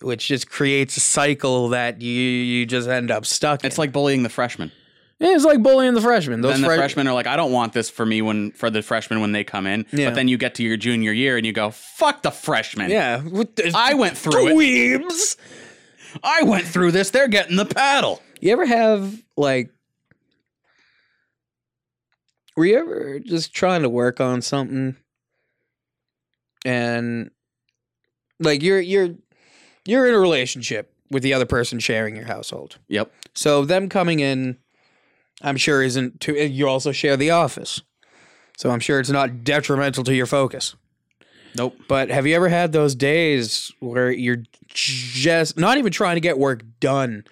which just creates a cycle that you you just end up stuck. It's in. like bullying the freshmen. Yeah, it's like bullying the freshmen. Those then the fre- freshmen are like, I don't want this for me when for the freshmen when they come in. Yeah. But then you get to your junior year and you go, fuck the freshmen. Yeah, I went through it. dweebs. I went through this. They're getting the paddle. You ever have like were you ever just trying to work on something and like you're you're you're in a relationship with the other person sharing your household. Yep. So them coming in I'm sure isn't to you also share the office. So I'm sure it's not detrimental to your focus. Nope. But have you ever had those days where you're just not even trying to get work done,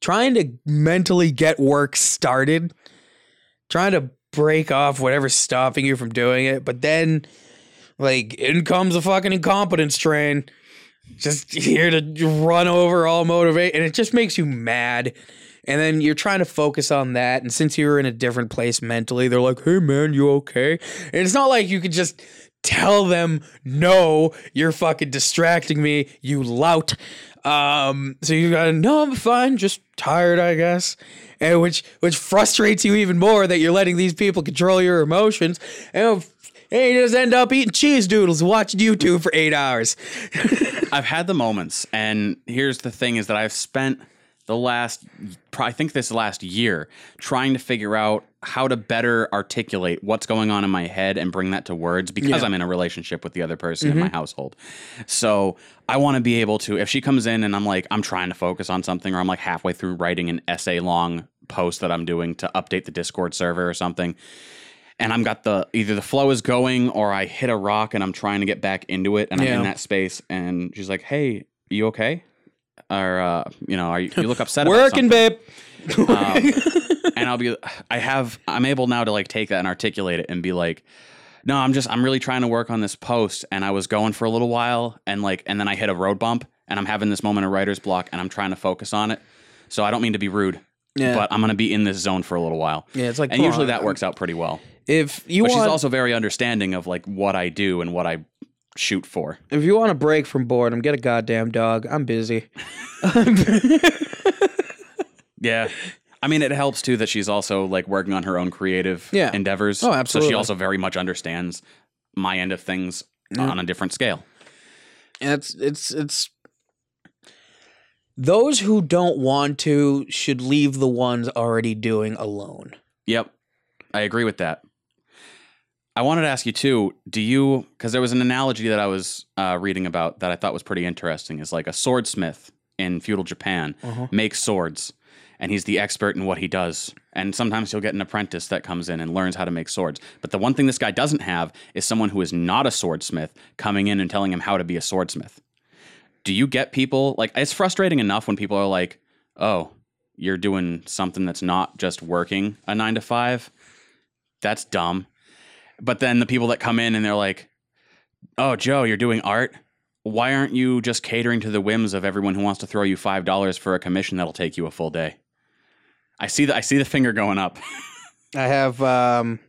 trying to mentally get work started, trying to break off whatever's stopping you from doing it, but then like in comes a fucking incompetence train, just here to run over all motivate, and it just makes you mad. And then you're trying to focus on that. And since you're in a different place mentally, they're like, hey, man, you okay? And it's not like you could just tell them, no, you're fucking distracting me, you lout. Um, so you gotta, no, I'm fine, just tired, I guess. And which which frustrates you even more that you're letting these people control your emotions. And and you just end up eating cheese doodles watching YouTube for eight hours. I've had the moments, and here's the thing: is that I've spent the last, I think this last year, trying to figure out how to better articulate what's going on in my head and bring that to words because Yeah. I'm in a relationship with the other person in my mm-hmm. household. So I want to be able to, if she comes in and I'm like, I'm trying to focus on something, or I'm like halfway through writing an essay long post that I'm doing to update the Discord server or something. And I'm got the either the flow is going or I hit a rock and I'm trying to get back into it and I'm in that space and she's like, "Hey, you okay?" Or uh, you know, are you, you look upset Working, babe. Um, and I'll be I have I'm able now to like take that and articulate it and be like no, I'm just I'm really trying to work on this post and I was going for a little while and like and then I hit a road bump and I'm having this moment of writer's block and I'm trying to focus on it. So I don't mean to be rude, Yeah. but I'm going to be in this zone for a little while. Yeah, it's like, and usually on, that works out pretty well. if you But want she's also very understanding of like what I do and what I shoot for. if you want a break from boredom, get a goddamn dog. I'm busy. Yeah. I mean, it helps too that she's also like working on her own creative Yeah. endeavors. Oh, So absolutely. she also very much understands my end of things on a different scale. it's it's it's those who don't want to should leave the ones already doing alone. Yep. I agree with that. I wanted to ask you too, do you, because there was an analogy that I was uh, reading about that I thought was pretty interesting, is like a swordsmith in feudal Japan Uh-huh. makes swords and he's the expert in what he does. And sometimes he'll get an apprentice that comes in and learns how to make swords. But the one thing this guy doesn't have is someone who is not a swordsmith coming in and telling him how to be a swordsmith. Do you get people like it's frustrating enough when people are like, "Oh, you're doing something that's not just working a 9 to 5." That's dumb. But then the people that come in and they're like, "Oh, Joe, you're doing art? Why aren't you just catering to the whims of everyone who wants to throw you $5 for a commission that'll take you a full day?" I see the I see the finger going up. I have um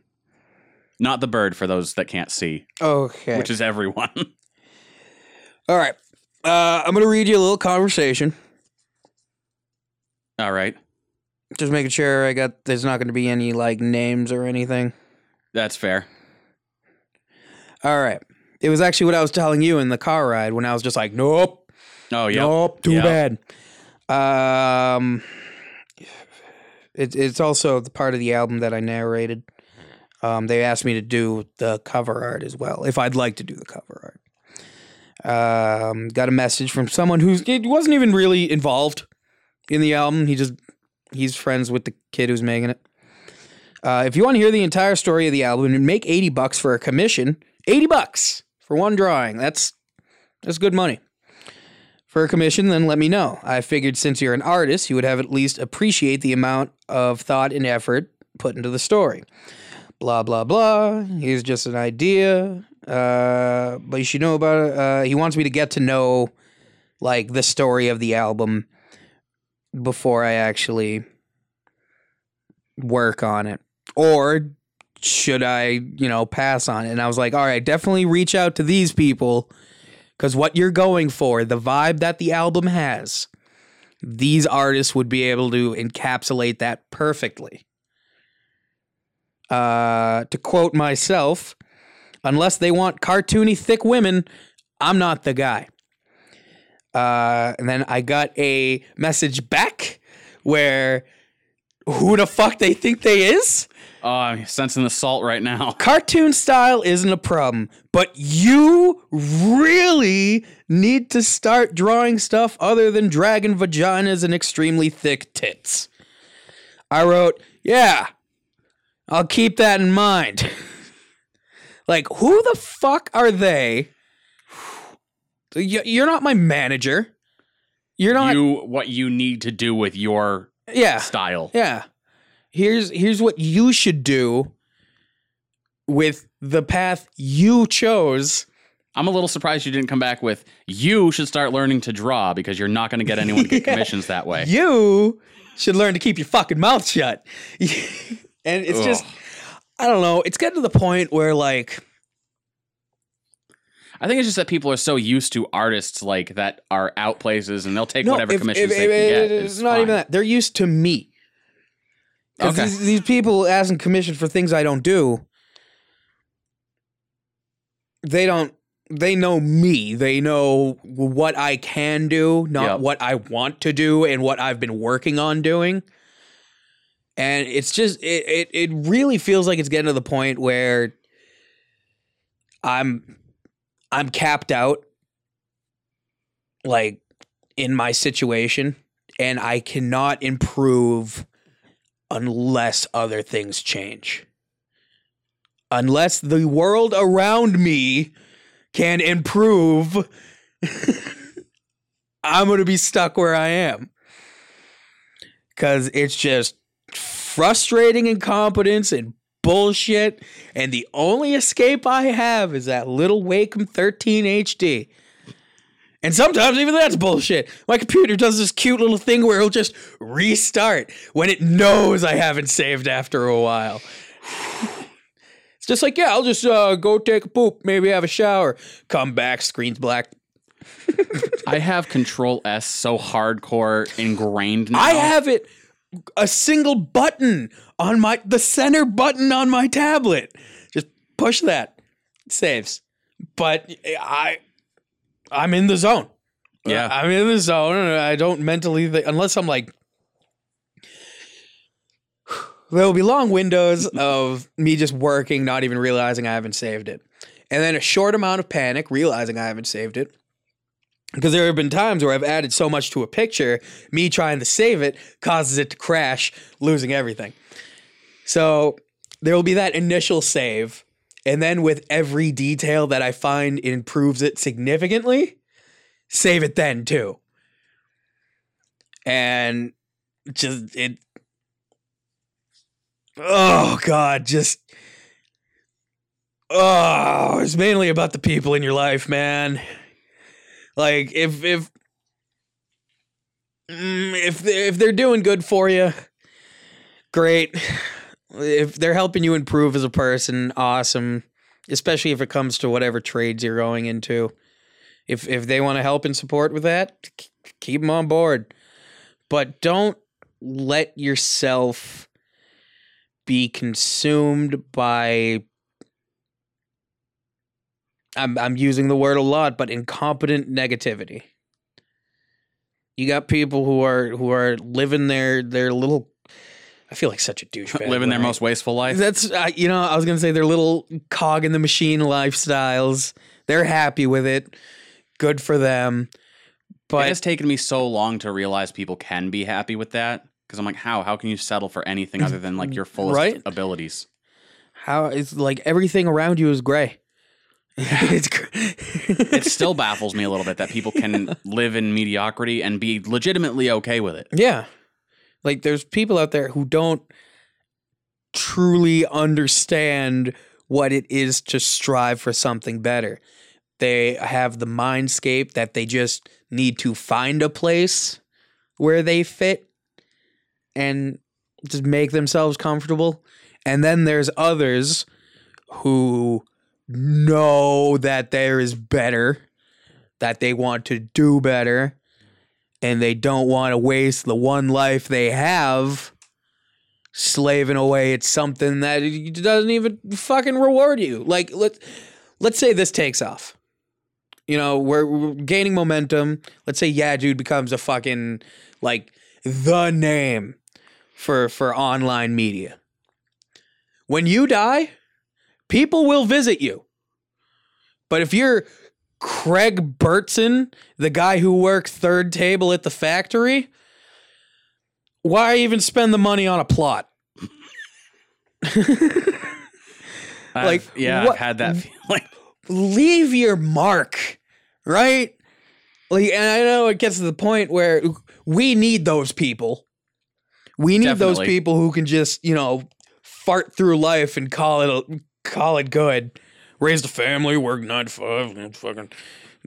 Not the bird for those that can't see, okay. which is everyone. All right. Uh, I'm gonna read you a little conversation. All right. Just making sure I got there's not gonna be any like names or anything. That's fair. All right. It was actually what I was telling you in the car ride when I was just like, nope, Oh, yeah. nope, too Yep. bad. Um, it, it's also the part of the album that I narrated. Um, they asked me to do the cover art as well, if I'd like to do the cover art. Um, got a message from someone who's he wasn't even really involved in the album. He just he's friends with the kid who's making it. Uh, if you want to hear the entire story of the album and make eighty bucks for a commission, eighty bucks for one drawing. That's that's good money for a commission, then let me know. I figured since you're an artist, you would have at least appreciate the amount of thought and effort put into the story. Blah blah blah. Here's just an idea, uh, but you should know about it. Uh, he wants me to get to know, like the story of the album, before I actually work on it, or should I, you know, pass on it? And I was like, all right, definitely reach out to these people because what you're going for, the vibe that the album has, these artists would be able to encapsulate that perfectly. Uh, to quote myself, unless they want cartoony thick women, I'm not the guy. Uh, and then I got a message back where who the fuck they think they is? Oh, I'm sensing the salt right now. cartoon style isn't a problem, but you really need to start drawing stuff other than dragon vaginas and extremely thick tits. I wrote, yeah, I'll keep that in mind. like, who the fuck are they? You're not my manager. You're not. you what you need to do with your yeah. style. Yeah. Here's here's what you should do with the path you chose. I'm a little surprised you didn't come back with you should start learning to draw because you're not going to get anyone to get Yeah. commissions that way. You should learn to keep your fucking mouth shut. and it's just I don't know, it's getting to the point where like I think it's just that people are so used to artists like that are out places and they'll take no, whatever if- commissions if- they if- can get. It's not even that. They're used to me. Okay. These, these people asking commission for things I don't do, they don't. They know me. They know what I can do, not Yep. what I want to do, and what I've been working on doing. And it's just it, it. It really feels like it's getting to the point where I'm I'm capped out, like in my situation, and I cannot improve unless other things change. Unless the world around me can improve, I'm going to be stuck where I am. Because it's just frustrating incompetence and bullshit. And the only escape I have is that little Wacom 13 HD. And sometimes even that's bullshit. My computer does this cute little thing where it'll just restart when it knows I haven't saved after a while. It's just like, yeah, I'll just uh, go take a poop, maybe have a shower, come back, screen's black. I have Control S so hardcore ingrained now. I have it a single button on my the center button on my tablet. Just push that. It saves. But I I'm in the zone. Yeah. I'm in the zone and I don't mentally think unless I'm like there will be long windows of me just working, not even realizing I haven't saved it. And then a short amount of panic, realizing I haven't saved it. Because there have been times where I've added so much to a picture, me trying to save it causes it to crash, losing everything. So there will be that initial save. And then with every detail that I find improves it significantly, save it then too. And just it Oh God, just Oh, it's mainly about the people in your life, man. Like if if mm, if if they're doing good for you, great. If they're helping you improve as a person, awesome. Especially if it comes to whatever trades you're going into. If if they want to help and support with that, keep them on board. But don't let yourself be consumed by I'm I'm using the word a lot, but incompetent negativity. You got people who are who are living their their little. I feel like such a douchebag. living their when most wasteful life. That's uh, you know I was gonna say their little cog in the machine lifestyles. They're happy with it. Good for them. But it has taken me so long to realize people can be happy with that because I'm like, how? How can you settle for anything other than like your fullest Right? abilities? how it's like everything around you is gray. it's gr- It still baffles me a little bit that people can live in mediocrity and be legitimately okay with it. Yeah. Like there's people out there who don't truly understand what it is to strive for something better. They have the mindscape that they just need to find a place where they fit and just make themselves comfortable. And then there's others who know that there is better, that they want to do better, and they don't want to waste the one life they have slaving away at something that doesn't even fucking reward you. Like let let's say this takes off. You know, we're, we're gaining momentum. Let's say yeah, dude becomes a fucking like the name for for online media. When you die, people will visit you. But if you're Craig Burtson, the guy who worked third table at the factory, why even spend the money on a plot? Like, yeah, what- I've had that feeling. Leave your mark, right? Like, and I know it gets to the point where we need those people. We need those people who can just, you know, fart through life and call it a, call it good. Raised a family, worked nine to five, and fucking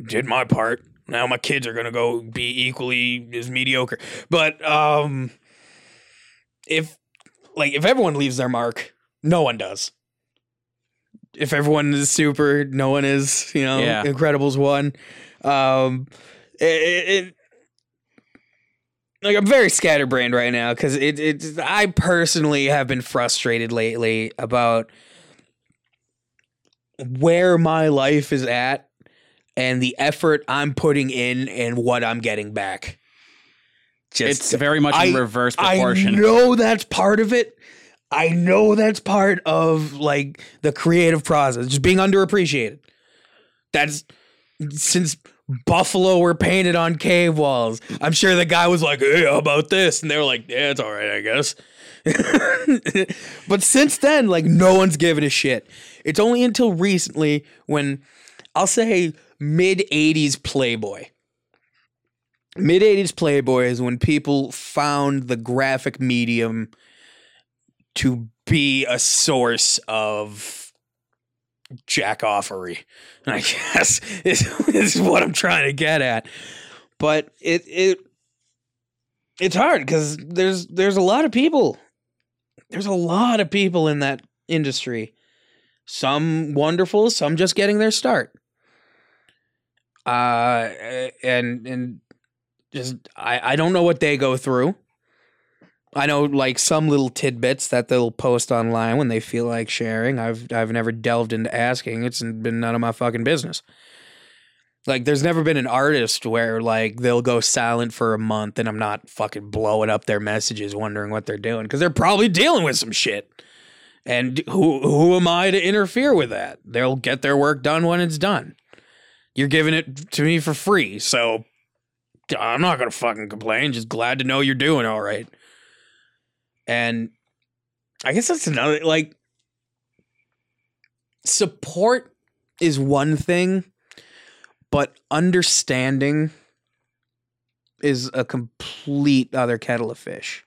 did my part. Now my kids are gonna go be equally as mediocre. But um, if like if everyone leaves their mark, no one does. If everyone is super, no one is. You know, Yeah. Incredibles one. Um, it, it, it like I'm very scatterbrained right now because it, it I personally have been frustrated lately about where my life is at and the effort I'm putting in and what I'm getting back. Just It's very much in I- reverse proportion. I know that's part of it. I know that's part of like the creative process, just being underappreciated. That's since Buffalo were painted on cave walls. I'm sure the guy was like, "Hey, how about this?" And they were like, "Yeah, it's all right, I guess." but since then, like no one's given a shit. It's only until recently when I'll say mid 80s Playboy. Mid 80s Playboy is when people found the graphic medium to be a source of jack offery. I guess is, is what I'm trying to get at. But it it it's hard because there's there's a lot of people. There's a lot of people in that industry. Some wonderful, some just getting their start. Uh and and just I I don't know what they go through. I know like some little tidbits that they'll post online when they feel like sharing. I've I've never delved into asking. It's been none of my fucking business. Like there's never been an artist where like they'll go silent for a month and I'm not fucking blowing up their messages wondering what they're doing cuz they're probably dealing with some shit. And who who am I to interfere with that? They'll get their work done when it's done. You're giving it to me for free, so I'm not to fucking complain. Just glad to know you're doing all right. And I guess that's another like support is one thing, but understanding is a complete other kettle of fish.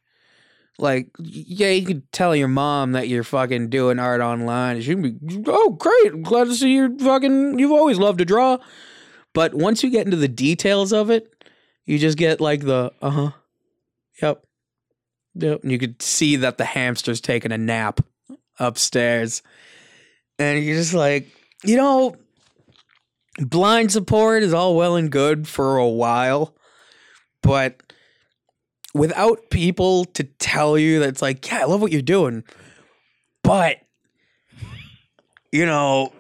Like, yeah, you could tell your mom that you're fucking doing art online. She'd be, oh, great. Glad to see you're fucking, you've always loved to draw. But once you get into the details of it, you just get like the, uh huh, yep, Yep. And you could see that the hamster's taking a nap upstairs. And you're just like, you know, blind support is all well and good for a while, but without people to tell you that it's like, yeah, I love what you're doing, but you know,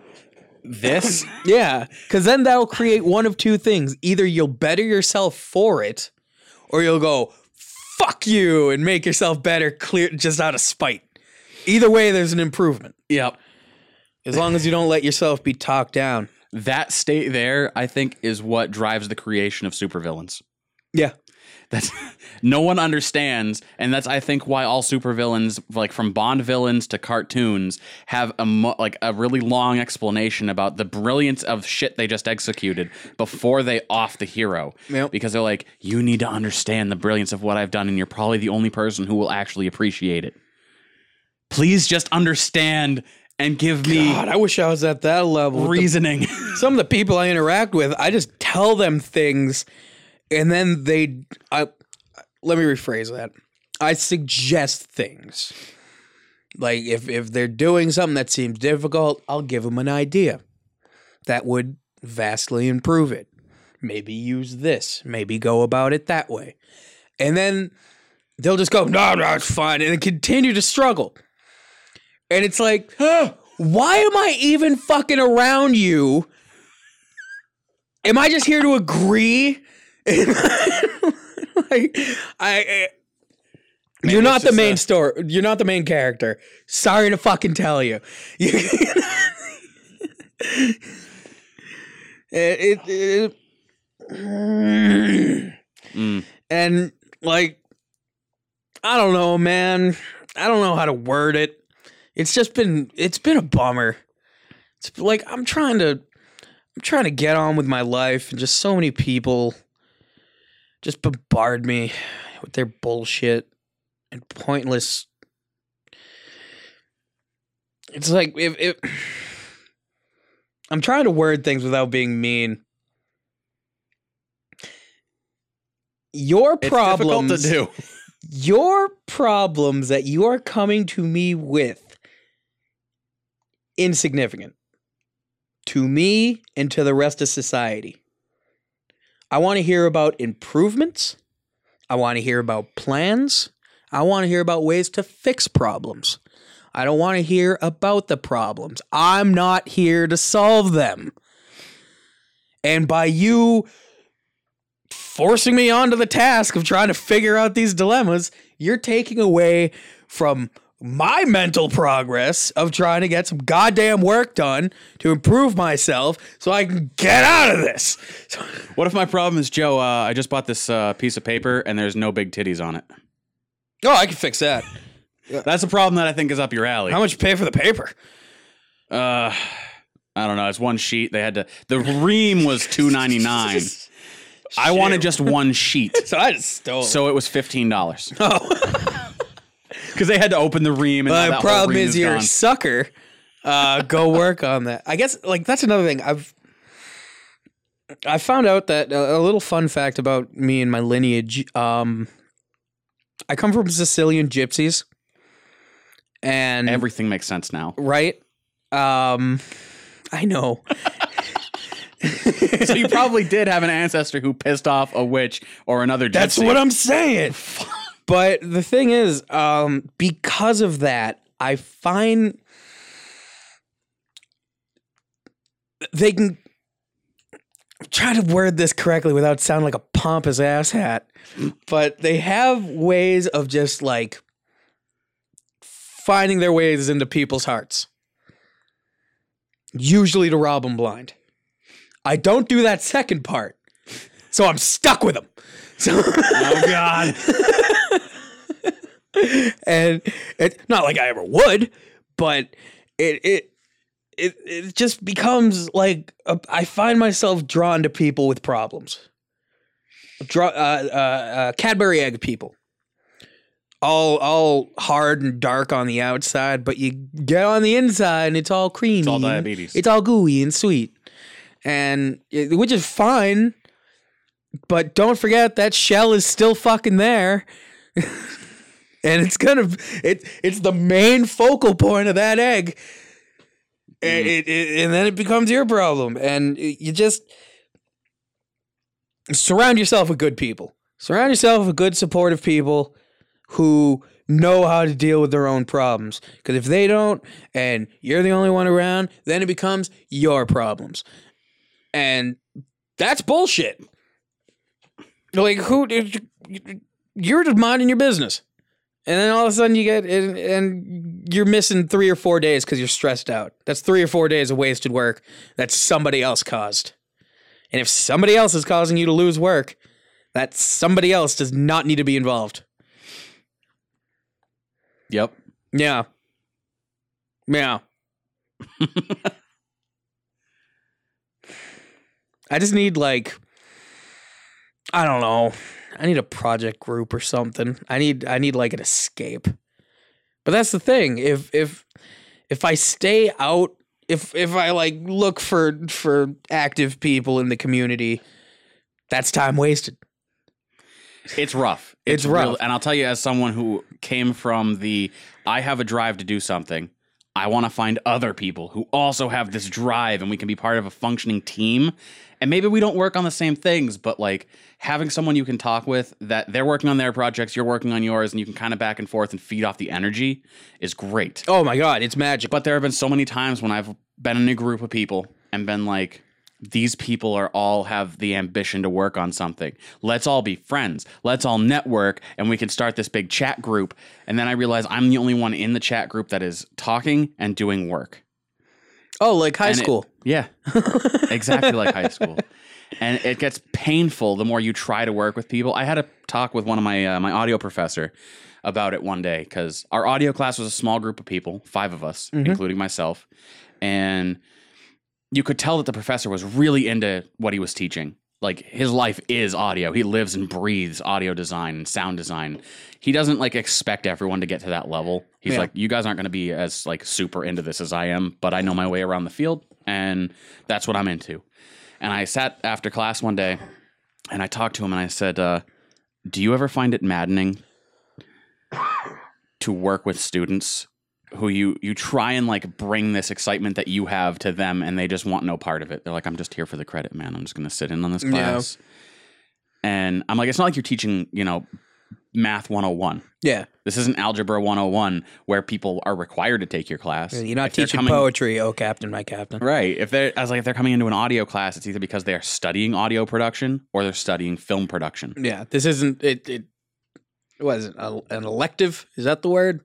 This yeah, because then that'll create one of two things: either you'll better yourself for it, or you'll go fuck you and make yourself better, clear just out of spite. Either way, there's an improvement Yep. as long as you don't let yourself be talked down. That state there, I think, is what drives the creation of supervillains. Yeah, That's no one understands, and that's I think why all supervillains, like from Bond villains to cartoons, have a mo- like a really long explanation about the brilliance of shit they just executed before they off the hero. Yep. Because they're like, you need to understand the brilliance of what I've done, and you're probably the only person who will actually appreciate it. Please just understand and give me God, I wish I was at that level. with the- reasoning. some of the people I interact with, I just tell them things, and then they. I let me rephrase that. I suggest things. Like if if they're doing something that seems difficult, I'll give them an idea that would vastly improve it. Maybe use this. Maybe go about it that way, and then they'll just go, "No, no, it's fine," and continue to struggle. And it's like, huh, why am I even fucking around you? Am I just here to agree? like, I, I- you're not the main a- story. You're not the main character. Sorry to fucking tell you. You- it, it, it- Mm. and like, I don't know, man. I don't know how to word it. It's just been it's been a bummer. It's like I'm trying to I'm trying to get on with my life and just so many people just bombard me with their bullshit and pointless It's like if if I'm trying to word things without being mean. Your It's problems difficult to do. your problems that you are coming to me with insignificant to me and to the rest of society. I want to hear about improvements. I want to hear about plans. I want to hear about ways to fix problems. I don't want to hear about the problems. I'm not here to solve them. And by you forcing me onto the task of trying to figure out these dilemmas, you're taking away from my mental progress of trying to get some goddamn work done to improve myself so I can get out of this. What if my problem is Joe? Uh, I just bought this uh, piece of paper and there's no big titties on it. Oh, I can fix that. That's a problem that I think is up your alley. How much you pay for the paper? Uh, I don't know. It's one sheet. They had to. The ream was two ninety nine. I wanted just one sheet, So I just stole. so it was fifteen dollars oh, because they had to open the ream. And the problem ream is you're a sucker. uh, go work on that. I guess like that's another thing. I've I found out that a, a little fun fact about me and my lineage. Um, I come from Sicilian gypsies, and Everything makes sense now. right. Um, I know. so you probably did have an ancestor who pissed off a witch or another gypsy. That's what I'm saying. But the thing is, um, because of that, I find they can try to word this correctly without sounding like a pompous asshat. But they have ways of just like finding their ways into people's hearts. Usually to rob them blind. I don't do that second part. So I'm stuck with them. So Oh God. And it's not like I ever would, but it it it it just becomes like a, I find myself drawn to people with problems. Draw uh, uh, uh, Cadbury egg people, all all hard and dark on the outside, but you get on the inside and it's all creamy. It's all diabetes. It's all gooey and sweet, and it- which is fine. But don't forget that shell is still fucking there. and it's gonna it it's the main focal point of that egg. And, mm. it, it, and then it becomes your problem. And you just surround yourself with good people. Surround yourself with good supportive people who know how to deal with their own problems. Because if they don't and you're the only one around then it becomes your problems. And that's bullshit. Like who you're just minding your business and then all of a sudden you get and, and you're missing three or four days because you're stressed out. That's three or four days of wasted work that somebody else caused. And if somebody else is causing you to lose work, that somebody else does not need to be involved. Yep. Yeah. Yeah. I just need like I don't know. I need a project group or something. I need I need like an escape. But that's the thing. If if if I stay out if if I like look for for active people in the community, that's time wasted. It's rough. It's rough. real- and I'll tell you, as someone who came from the, I have a drive to do something. I want to find other people who also have this drive, and we can be part of a functioning team. And maybe we don't work on the same things, but like having someone you can talk with that they're working on their projects, you're working on yours, and you can kind of back and forth and feed off the energy is great. Oh my god, it's magic. But there have been so many times when I've been in a group of people and been like, these people are all have the ambition to work on something. Let's all be friends. Let's all network and we can start this big chat group. And then I realize I'm the only one in the chat group that is talking and doing work. oh, like high And it- school. Yeah. exactly like high school. And it gets painful the more you try to work with people. I had a talk with one of my uh, my audio professor about it one day because our audio class was a small group of people, five of us, including myself, and you could tell that the professor was really into what he was teaching. Like his life is audio. He lives and breathes audio design and sound design. He doesn't like expect everyone to get to that level. He's Yeah. like, you guys aren't going to be as like super into this as I am, but I know my way around the field, and that's what I'm into. And I sat after class one day, and I talked to him, and I said, uh, "Do you ever find it maddening to work with students who you you try and like bring this excitement that you have to them and they just want no part of it. They're like, I'm just here for the credit, man. I'm just gonna sit in on this Yeah. class. And I'm like, it's not like you're teaching, you know, math 101. Yeah. This isn't algebra 101 where people are required to take your class. You're not If teaching coming- poetry, oh captain, my captain. Right. If they're I was like if they're coming into an audio class, it's either because they're studying audio production or they're studying film production. Yeah, this isn't it. it what is it? a- An elective? Is that the word?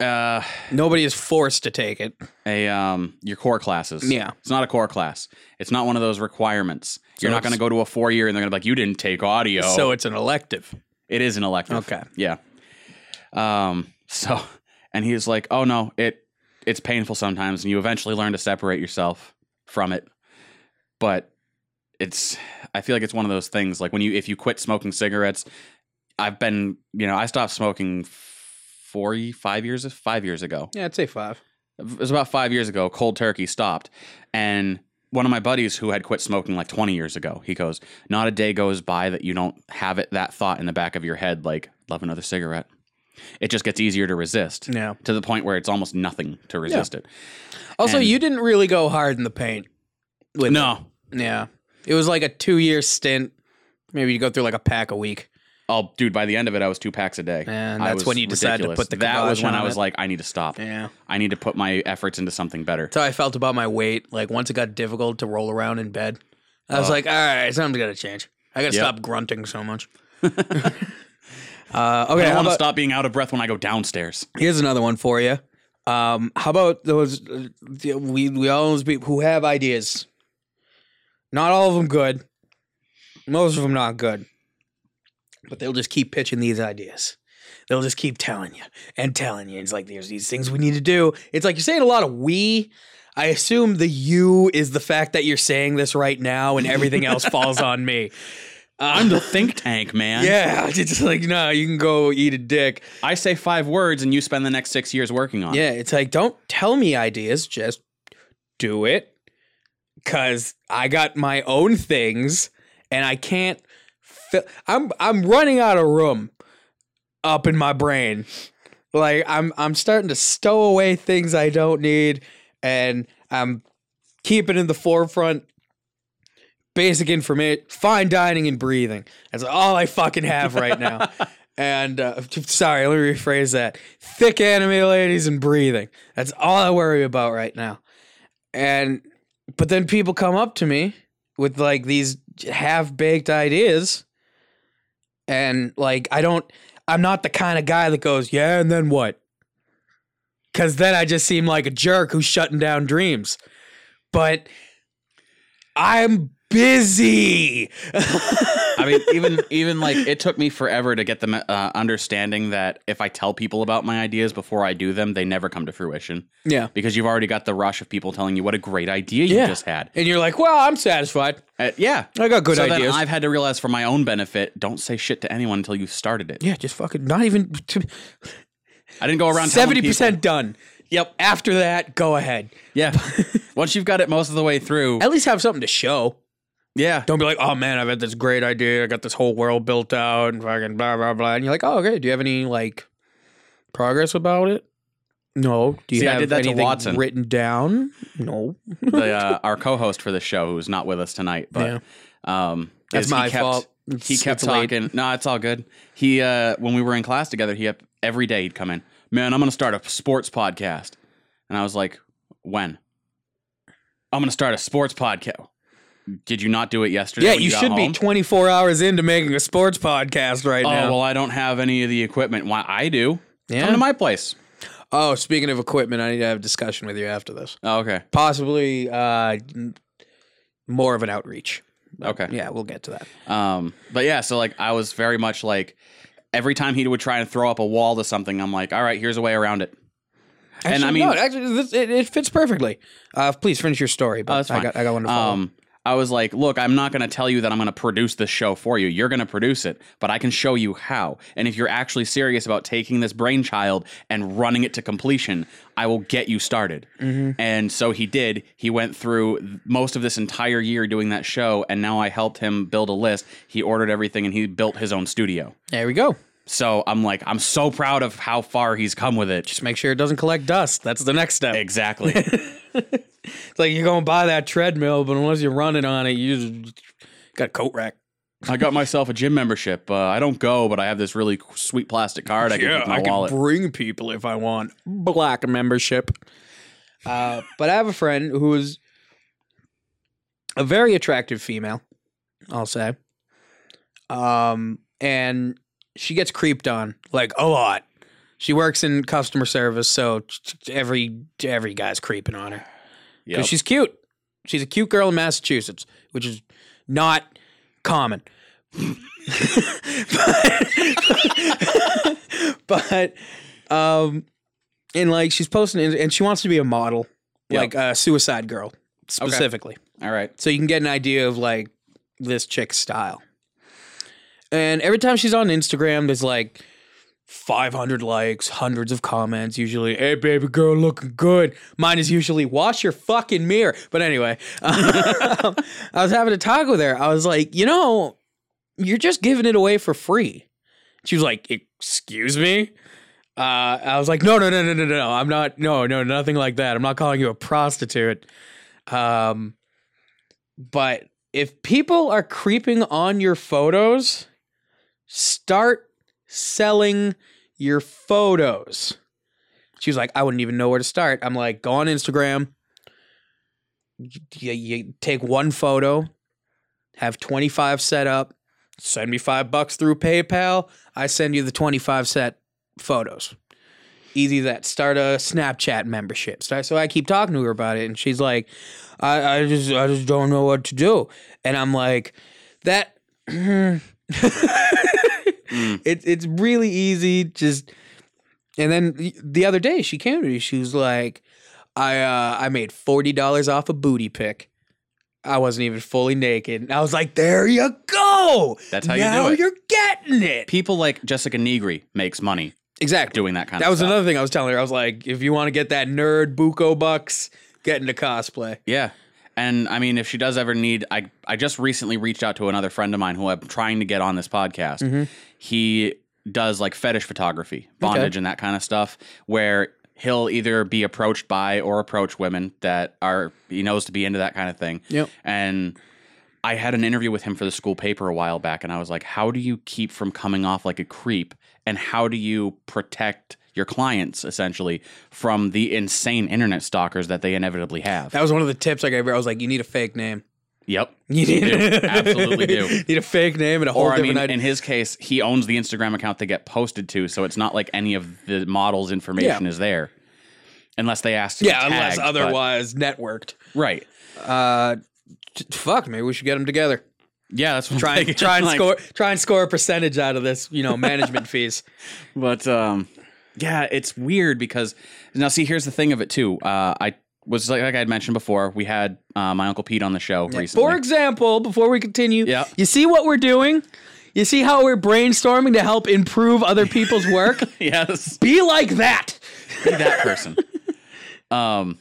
Uh Nobody is forced to take it. a um your core classes. Yeah. It's not a core class. It's not one of those requirements. You're not going to go to a four year and they're going to be like, you didn't take audio. So it's an elective. It is an elective. Okay. Yeah. Um. So, and he's like, oh no, it it's painful sometimes, and you eventually learn to separate yourself from it. But it's I feel like it's one of those things like when you if you quit smoking cigarettes. I've been you know I stopped smoking four five years five years ago. Yeah, I'd say five. It was about five years ago. Cold turkey stopped, and one of my buddies who had quit smoking like 20 years ago, he goes, "Not a day goes by that you don't have it that thought in the back of your head, like love another cigarette." It just gets easier to resist. Yeah. To the point where it's almost nothing to resist it. Also, And- you didn't really go hard in the paint. With No. it. Yeah. It was like a two year stint. Maybe you go through like a pack a week. Oh, dude! By the end of it, I was two packs a day, And that's when you decided to put the That was when I was it. like, I need to stop. Yeah. I need to put my efforts into something better. That's how I felt about my weight. Like once it got difficult to roll around in bed, I was Oh. like, all right, something's got to change. I got to Yep. stop grunting so much. uh, okay, I want to stop being out of breath when I go downstairs. Here's another one for you. Um, how about those? Uh, we we all those people who have ideas. Not all of them good. Most of them not good. But they'll just keep pitching these ideas. They'll just keep telling you and telling you. It's like there's these things we need to do. It's like you're saying a lot of we. I assume the you is the fact that you're saying this right now, and everything else falls on me. I'm the think tank, man. Yeah, it's just like no, you can go eat a dick. I say five words and you spend the next six years working on it. Yeah, it's like don't tell me ideas, just do it. Cause I got my own things and I can't I'm I'm running out of room up in my brain. Like I'm I'm starting to stow away things I don't need and I'm keeping in the forefront basic information, fine dining and breathing. That's all I fucking have right now. and uh, sorry, let me rephrase that. Thick anime ladies and breathing. That's all I worry about right now. And but then people come up to me with like these half baked ideas, and like I don't. I'm not the kind of guy that goes, yeah, and then what? Because then I just seem like a jerk who's shutting down dreams. But I'm busy. I mean, even even like it took me forever to get them uh, understanding that if I tell people about my ideas before I do them, they never come to fruition yeah. because you've already got the rush of people telling you what a great idea you Yeah. just had. And you're like, well, I'm satisfied. Uh, yeah, I got good so ideas. then I've had to realize for my own benefit, don't say shit to anyone until you started it. yeah, just fucking not even To, I didn't go around seventy percent done. Yep. After that, go ahead. Yeah, once you've got it most of the way through, At least have something to show. Yeah, Don't be like, oh man, I've had this great idea. I got this whole world built out and fucking blah blah blah. And you're like, oh okay. Do you have any like progress about it? No. Do you See, I have did that to anything Watson. written down? No. the uh, our co-host for the show who's not with us tonight, but um, That's he my kept- fault. He kept it's late. talking. No, it's all good. He uh, when we were in class together, he kept, every day he'd come in. Man, I'm gonna start a sports podcast, and I was like, when? I'm gonna start a sports podcast. Did you not do it yesterday? Yeah, you got should home? be 24 hours into making a sports podcast right Oh now. well, I don't have any of the equipment. Why I do? Yeah. Come to my place. oh, speaking of equipment, I need to have a discussion with you after this. Oh, okay. Possibly uh, more of an outreach. Okay. Yeah, we'll get to that. Um, but yeah, so like I was very much like every time he would try and throw up a wall to something, I'm like, all right, here's a way around it. And I mean- no, actually, this, it, it fits perfectly. Uh, please finish your story. But Oh, that's I got, I got one to follow. Um, I was like, look, I'm not going to tell you that I'm going to produce this show for you. You're going to produce it, but I can show you how. And if you're actually serious about taking this brainchild and running it to completion, I will get you started. Mm-hmm. And so he did. He went through most of this entire year doing that show, and now I helped him build a list. He ordered everything and he built his own studio. there we go. So I'm like, I'm so proud of how far he's come with it. Just make sure it doesn't collect dust. That's the next step. Exactly. It's like you're going to buy that treadmill, but unless you're running on it, you just got a coat rack. I got myself a gym membership. Uh, I don't go, but I have this really sweet plastic card I can keep in my I wallet. can bring people if I want. Black membership. Uh, but I have a friend who is a very attractive female, I'll say. Um, and she gets creeped on like a lot. She works in customer service, so every every guy's creeping on her Yep. because she's cute. She's a cute girl in Massachusetts, which is not common. but, um, and like she's posting, and she wants to be a model, Yep. like a Suicide Girl specifically, All right. so you can get an idea of like this chick's style. And every time she's on Instagram, there's like 500 likes, hundreds of comments, usually, hey, baby girl, looking good. Mine is usually, wash your fucking mirror. But anyway, um, I was having a talk with her. I was like, you know, you're just giving it away for free. She was like, excuse me? Uh, I was like, no, no, no, no, no, no. I'm not, no, no, nothing like that. I'm not calling you a prostitute. Um, but if people are creeping on your photos, start selling your photos. She was like, I wouldn't even know where to start. I'm like, go on Instagram. You, you take one photo, have 25 set up, send me five bucks through PayPal. I send you the 25 set photos. Easy that. Start a Snapchat membership. So I keep talking to her about it, and she's like, I, I just I just don't know what to do. And I'm like, that it's it's really easy. Just and then the- the other day she came to me. She was like, I uh, I made forty dollars off a booty pic. I wasn't even fully naked. And I was like, there you go. That's how you do it. You're getting it. People like Jessica Nigri makes money Exactly. doing that kind That of That was stuff. another thing I was telling her. I was like, if you want to get that nerd buco bucks, get into cosplay. Yeah. And I mean, if she does ever need, I I just recently reached out to another friend of mine who I'm trying to get on this podcast. Mm-hmm. He does like fetish photography, bondage, and that kind of stuff, where he'll either be approached by or approach women that are he knows to be into that kind of thing. Yep. And I had an interview with him for the school paper a while back, and I was like, "How do you keep from coming off like a creep? And how do you protect your clients essentially from the insane internet stalkers that they inevitably have?" That was one of the tips I gave her. I was like, you need a fake name. Yep. You need do. Absolutely do. need a fake name and a whole Or I mean, idea. in his case, he owns the Instagram account they get posted to, so it's not like any of the model's information Yeah. is there, unless they ask. Yeah, unless tagged, but- otherwise networked. right? Uh, t- fuck, maybe we should get them together. Yeah, that's what Try I'm and try and Like, score try and score a percentage out of this, you know, management fees. But um, yeah, it's weird because now see, here's the thing of it too. Uh, I was like, like I had mentioned before, we had uh, my uncle Pete on the show recently. For example, before we continue, Yeah. you see what we're doing? You see how we're brainstorming to help improve other people's work? yes, Be like that. be that person. um,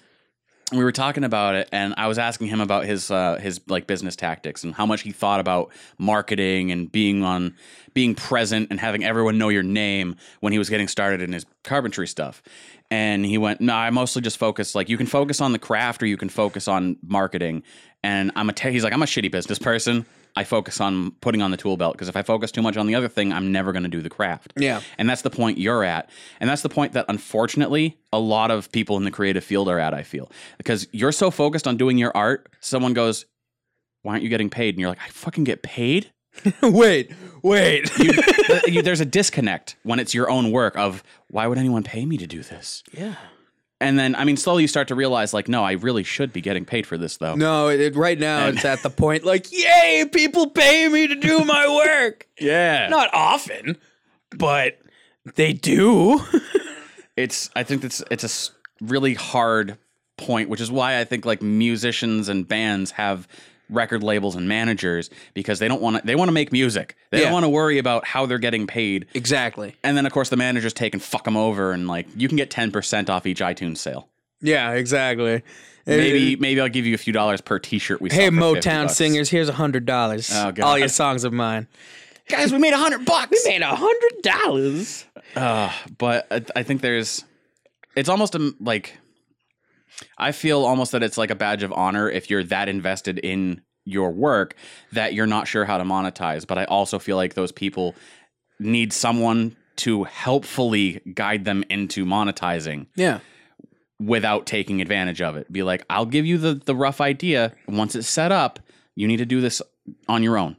we were talking about it, and I was asking him about his uh, his like business tactics and how much he thought about marketing and being on being present and having everyone know your name when he was getting started in his carpentry stuff. And he went, "No, I mostly just focus like you can focus on the craft or you can focus on marketing." And I'm a he's like, "I'm a shitty business person." I focus on putting on the tool belt because if I focus too much on the other thing, I'm never going to do the craft. Yeah. And that's the point you're at. And that's the point that unfortunately a lot of people in the creative field are at, I feel. Because you're so focused on doing your art, someone goes, Why aren't you getting paid? And you're like, I fucking get paid? wait, wait. You, you- there's a disconnect when it's your own work of why would anyone pay me to do this? yeah. And then, I mean, slowly you start to realize, like, no, I really should be getting paid for this, though. No, it, right now it's at the point like, yay, people pay me to do my work. Yeah. Not often, but they do. it's I think it's it's a s- really hard point, which is why I think like musicians and bands have record labels and managers because they don't want to they want to make music. They Yeah. don't want to worry about how they're getting paid. exactly. And then of course the managers take and fuck them over and like you can get 10% off each iTunes sale. Yeah, exactly. Maybe maybe I'll give you a few dollars per t-shirt we Hey, Motown singers, here's a hundred dollars. Oh, God. All your songs of mine. Guys, we made a 100 bucks. We made a hundred dollars. Uh, but I, I think there's, it's almost a, like, I feel almost that it's like a badge of honor if you're that invested in your work that you're not sure how to monetize. But I also feel like those people need someone to helpfully guide them into monetizing Yeah. without taking advantage of it. Be like, I'll give you the, the rough idea. Once it's set up, you need to do this on your own.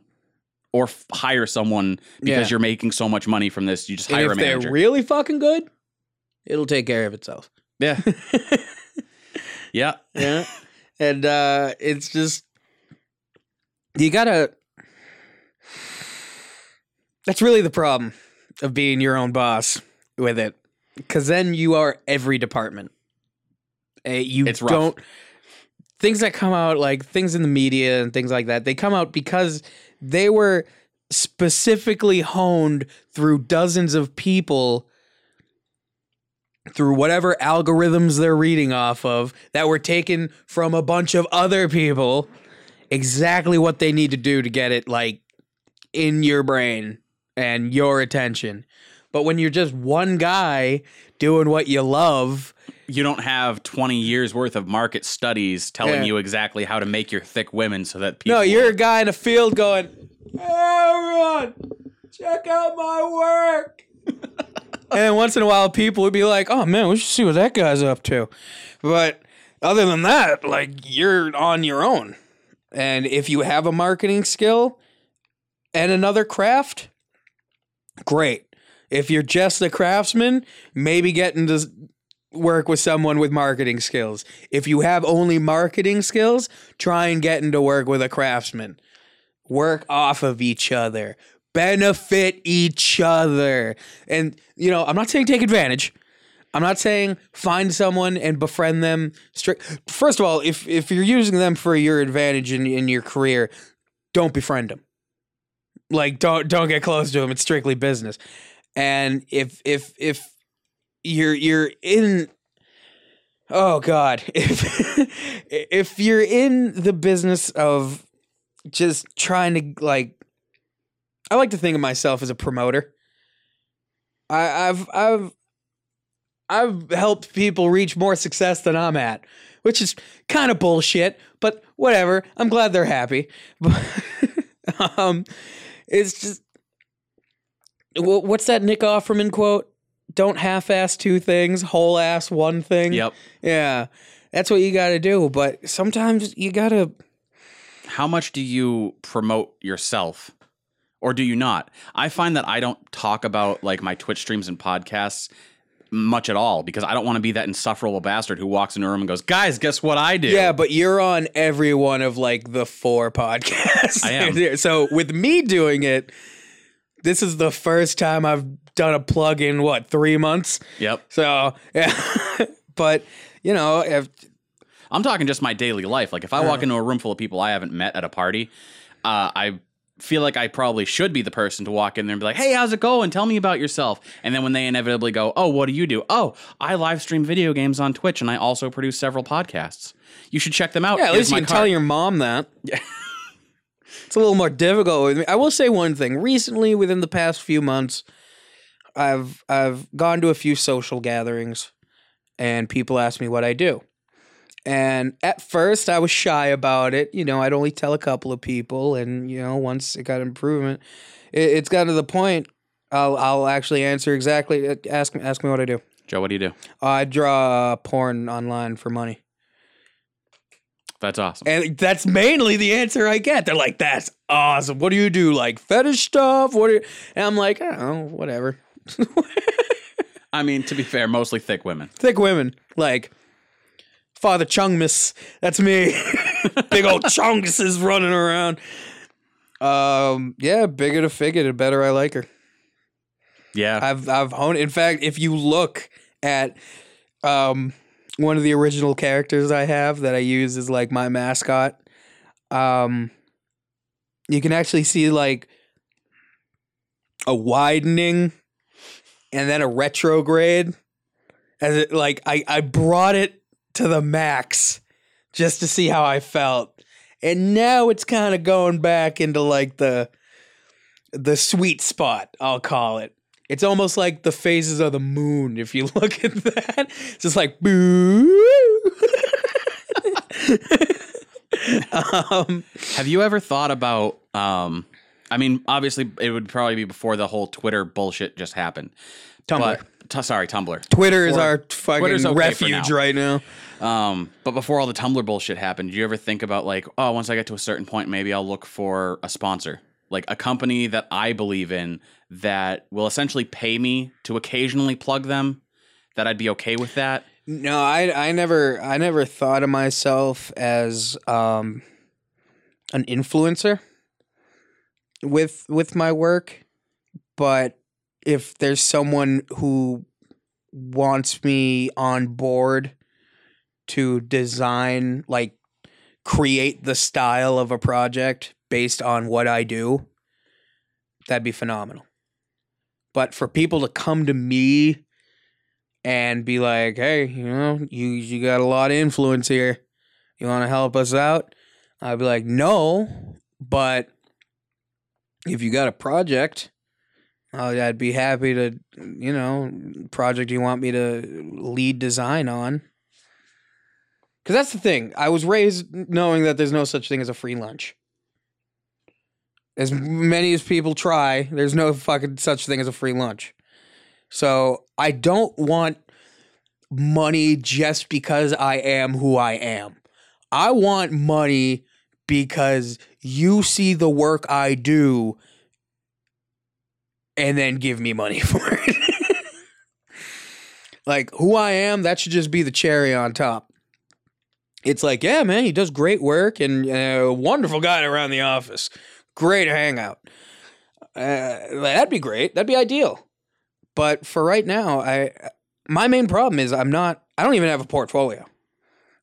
Or f- hire someone because Yeah. you're making so much money from this. You just And hire if a manager. they're really fucking good, it'll take care of itself. Yeah. yeah. Yeah. and uh it's just you gotta that's really the problem of being your own boss with it. Cause then you are every department. Uh, you It's rough. don't things that come out like things in the media and things like that, they come out because they were specifically honed through dozens of people through whatever algorithms they're reading off of that were taken from a bunch of other people exactly what they need to do to get it like in your brain and your attention but when you're just one guy doing what you love You don't have 20 years worth of market studies telling Yeah. you exactly how to make your thick women so that people no you're a guy in a field going hey everyone check out my work and then once in a while people would be like oh man we should see what that guy's up to. But other than that like you're on your own. And if you have a marketing skill and another craft great. If you're just a craftsman maybe get into s- work with someone with marketing skills. If you have only marketing skills try and get into work with a craftsman. Work off of each other benefit each other. And you know i'm not saying take advantage. I'm not saying find someone and befriend them first of all if if you're using them for your advantage in, in your career don't befriend them. Like don't don't get close to them it's strictly business. And if if if you're you're in oh god if if you're in the business of just trying to like I like to think of myself as a promoter. I, I've I've I've helped people reach more success than I'm at, which is kind of bullshit, but whatever. I'm glad they're happy. But um it's just wha- what's that Nick Offerman quote? Don't half-ass two things, whole-ass one thing. Yep. Yeah. That's what you got to do, but sometimes you got to How much do you promote yourself? Or do you not? I find that I don't talk about like my Twitch streams and podcasts much at all because I don't want to be that insufferable bastard who walks into a room and goes, "Guys, guess what I do?" Yeah, but you're on every one of like the four podcasts. I am. so with me doing it, this is the first time I've done a plug in what three months. Yep. So yeah, but you know, if, I'm talking just my daily life. Like if I walk into a room full of people I haven't met at a party, uh, I feel like I probably should be the person to walk in there and be like, "Hey, how's it going? Tell me about yourself." And then when they inevitably go, "Oh, what do you do?" "Oh, I live stream video games on Twitch and I also produce several podcasts. You should check them out." yeah, at Here's least you can card." tell your mom that. Yeah. it's a little more difficult with me. I will say one thing. Recently, within the past few months, I've I've gone to a few social gatherings, and people ask me what I do. And at first, I was shy about it. You know, I'd only tell a couple of people, and you know, once it got improvement, it, it's gotten to the point. I'll I'll actually answer exactly. uh, Ask me ask me what I do. Joe, what do you do? I draw porn online for money. That's awesome. And that's mainly the answer I get. They're like, "That's awesome. What do you do? Like fetish stuff? What?" And I'm like, "I don't know, whatever." I mean, to be fair, mostly thick women. Thick women, like Father Chungmas. That's me. Big old Chungus is running around. Um, yeah, bigger to figure, the better I like her. Yeah. I've I've honed. In fact, if you look at um one of the original characters I have that I use as like my mascot, um, you can actually see like a widening and then a retrograde. As it like I I brought it to the max just to see how I felt, and now it's kind of going back into like the the sweet spot. I'll call it. It's almost like the phases of the moon. If you look at that, it's just like boo. um, Have you ever thought about? Um, I mean, obviously, it would probably be before the whole Twitter bullshit just happened. Tumblr. But, t- sorry, Tumblr. Twitter is our fucking okay refuge now. right now. Um, but before all the Tumblr bullshit happened, did you ever think about like, oh, once I get to a certain point, maybe I'll look for a sponsor, like a company that I believe in that will essentially pay me to occasionally plug them. That I'd be okay with that. No, I I never I never thought of myself as um an influencer with with my work, but if there's someone who wants me on board to design like create the style of a project based on what I do, that'd be phenomenal. But for people to come to me and be like, "Hey, you know, you you got a lot of influence here. You want to help us out?" I'd be like, "No, but if you got a project, uh, I'd be happy to, you know, project you want me to lead design on." Because that's the thing. I was raised knowing that there's no such thing as a free lunch. As many as people try, there's no fucking such thing as a free lunch. So I don't want money just because I am who I am. I want money because you see the work I do and then give me money for it. like who I am, that should just be the cherry on top. It's like, yeah, man, he does great work and uh, a wonderful guy around the office. Great hangout. Uh, that'd be great. That'd be ideal. But for right now, I my main problem is I'm not. I don't even have a portfolio.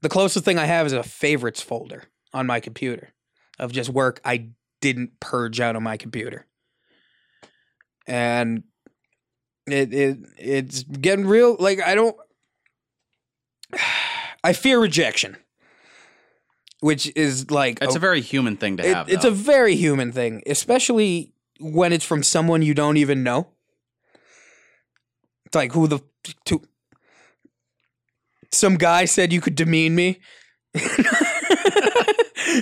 The closest thing I have is a favorites folder on my computer of just work I didn't purge out of my computer, and it it it's getting real. Like I don't. I fear rejection, which is like It's a very human thing to it- have. it's though. a very human thing, especially when it's from someone you don't even know. It's like who the to some guy said you could demean me.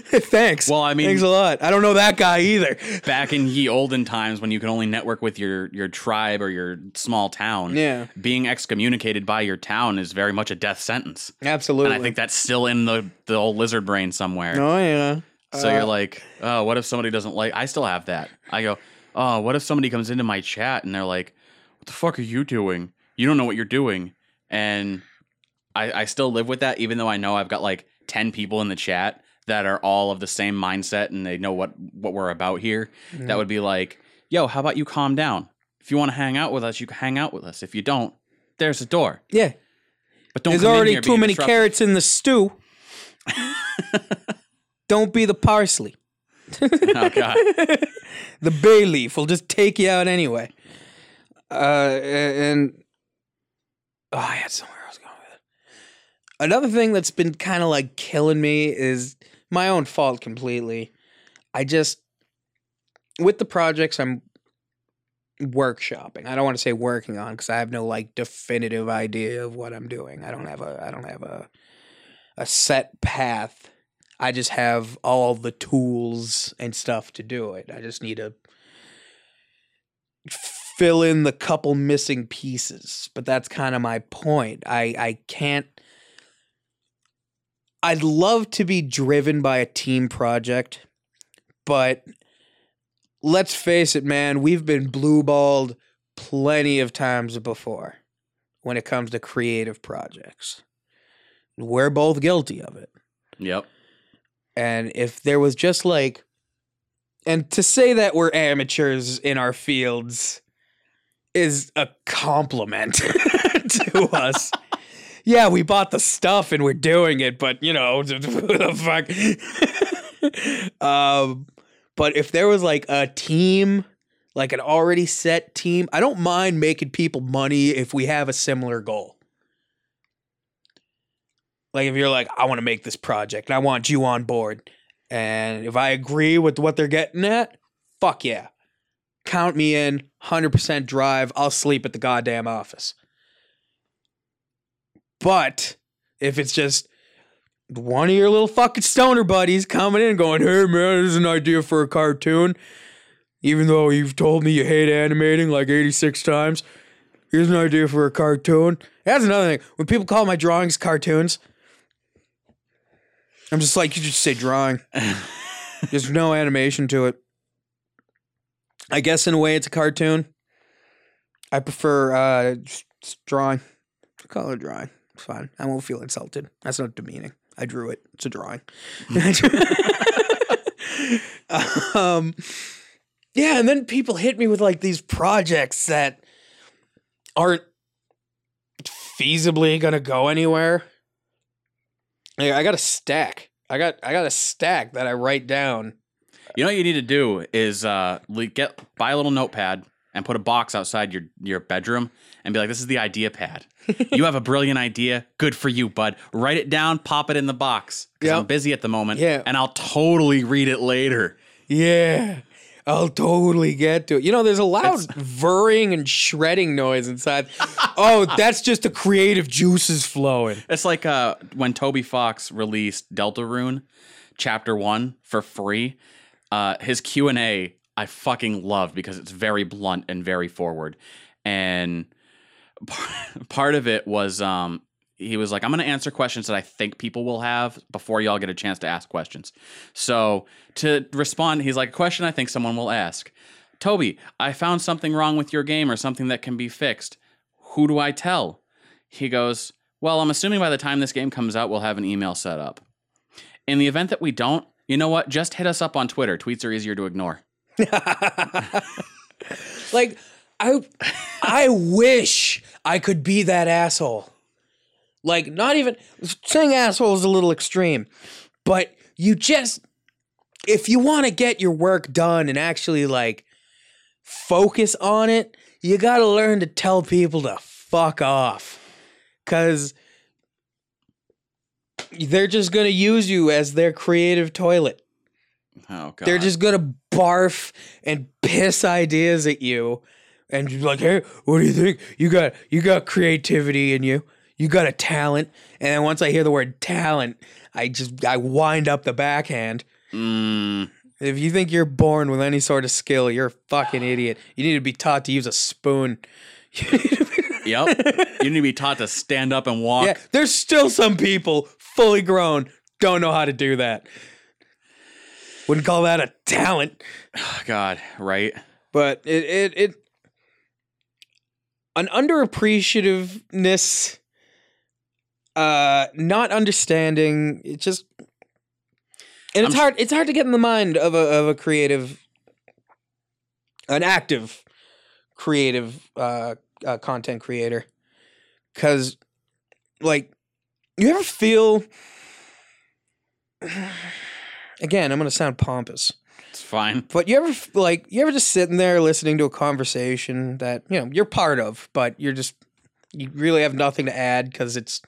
Thanks. Well, I mean- thanks a lot. I don't know that guy either. back in ye olden times when you could only network with your your tribe or your small town. Yeah, Being excommunicated by your town is very much a death sentence. absolutely. And I think that's still in the the old lizard brain somewhere. Oh yeah. So Uh, you're like, oh, what if somebody doesn't like? I still have that. I go, oh, what if somebody comes into my chat and they're like, what the fuck are you doing? You don't know what you're doing, and I I still live with that, even though I know I've got like ten people in the chat that are all of the same mindset and they know what what we're about here. Mm. That would be like, yo, how about you calm down? If you want to hang out with us, you can hang out with us. If you don't, there's a door. Yeah. But don't. There's already too many disruptive. carrots in the stew. don't be the parsley. Oh god. the bay leaf will just take you out anyway. Uh, and oh, I had somewhere I was going with it. Another thing that's been kind of like killing me is my own fault completely. I just with the projects I'm workshopping. I don't want to say working on because I have no like definitive idea of what I'm doing. I don't have a I don't have a a set path. I just have all the tools and stuff to do it. I just need to fill in the couple missing pieces. But that's kind of my point. I I can't I'd love to be driven by a team project, but let's face it, man, we've been blueballed plenty of times before when it comes to creative projects. We're both guilty of it. Yep. And if there was just like, and to say that we're amateurs in our fields is a compliment to us. Yeah, we bought the stuff and we're doing it, but you know, the fuck? um, but if there was like a team, like an already set team, I don't mind making people money if we have a similar goal. Like if you're like, I want to make this project and I want you on board. And if I agree with what they're getting at, fuck yeah. Count me in, 100% drive. I'll sleep at the goddamn office. But if it's just one of your little fucking stoner buddies coming in and going, hey man, this is an idea for a cartoon. Even though you've told me you hate animating like 86 times, here's an idea for a cartoon. That's another thing. When people call my drawings cartoons, I'm just like, you just say drawing. There's no animation to it. I guess in a way it's a cartoon. I prefer uh, drawing. Call it drawing. It's fine. I won't feel insulted. That's not demeaning. I drew it. It's a drawing. um, yeah, and then people hit me with like these projects that aren't feasibly gonna go anywhere. Like, I got a stack. I got I got a stack that I write down. You know what you need to do is uh, get buy a little notepad and put a box outside your your bedroom and be like, "This is the idea pad. you have a brilliant idea. Good for you, bud. Write it down. Pop it in the box because Yep. I'm busy at the moment. Yeah. and I'll totally read it later. Yeah. I'll totally get to it. You know, there's a loud whirring and shredding noise inside. oh, that's just the creative juices flowing. It's like uh, when Toby Fox released Deltarune Chapter One for free. Uh, his Q and A I fucking love because it's very blunt and very forward. And part of it was um, he was like, "I'm going to answer questions that I think people will have before y'all get a chance to ask questions." So to respond, he's like, "A question I think someone will ask." Toby, I found something wrong with your game or something that can be fixed. Who do I tell? He goes, Well, I'm assuming by the time this game comes out, we'll have an email set up. In the event that we don't, you know what? Just hit us up on Twitter. Tweets are easier to ignore. Like, I I wish I could be that asshole. Like, not even saying asshole is a little extreme, but you just if you want to get your work done and actually like focus on it, you got to learn to tell people to fuck off. Cuz they're just going to use you as their creative toilet. Oh, God. They're just gonna barf and piss ideas at you, and you're like, "Hey, what do you think? You got you got creativity in you. You got a talent." And then once I hear the word talent, I just I wind up the backhand. Mm, If you think you're born with any sort of skill, you're a fucking idiot. You need to be taught to use a spoon. yep. you need to be taught to stand up and walk. yeah, there's still some people fully grown don't know how to do that. Wouldn't call that a talent. God, right? but it it it an underappreciativeness uh not understanding it just and it's I'm- hard it's hard to get in the mind of a of a creative an active creative uh, uh content creator cuz like you ever feel again i'm going to sound pompous It's fine. but you ever like you ever just sitting there listening to a conversation that you know you're part of, but you're just you really have nothing to add because it's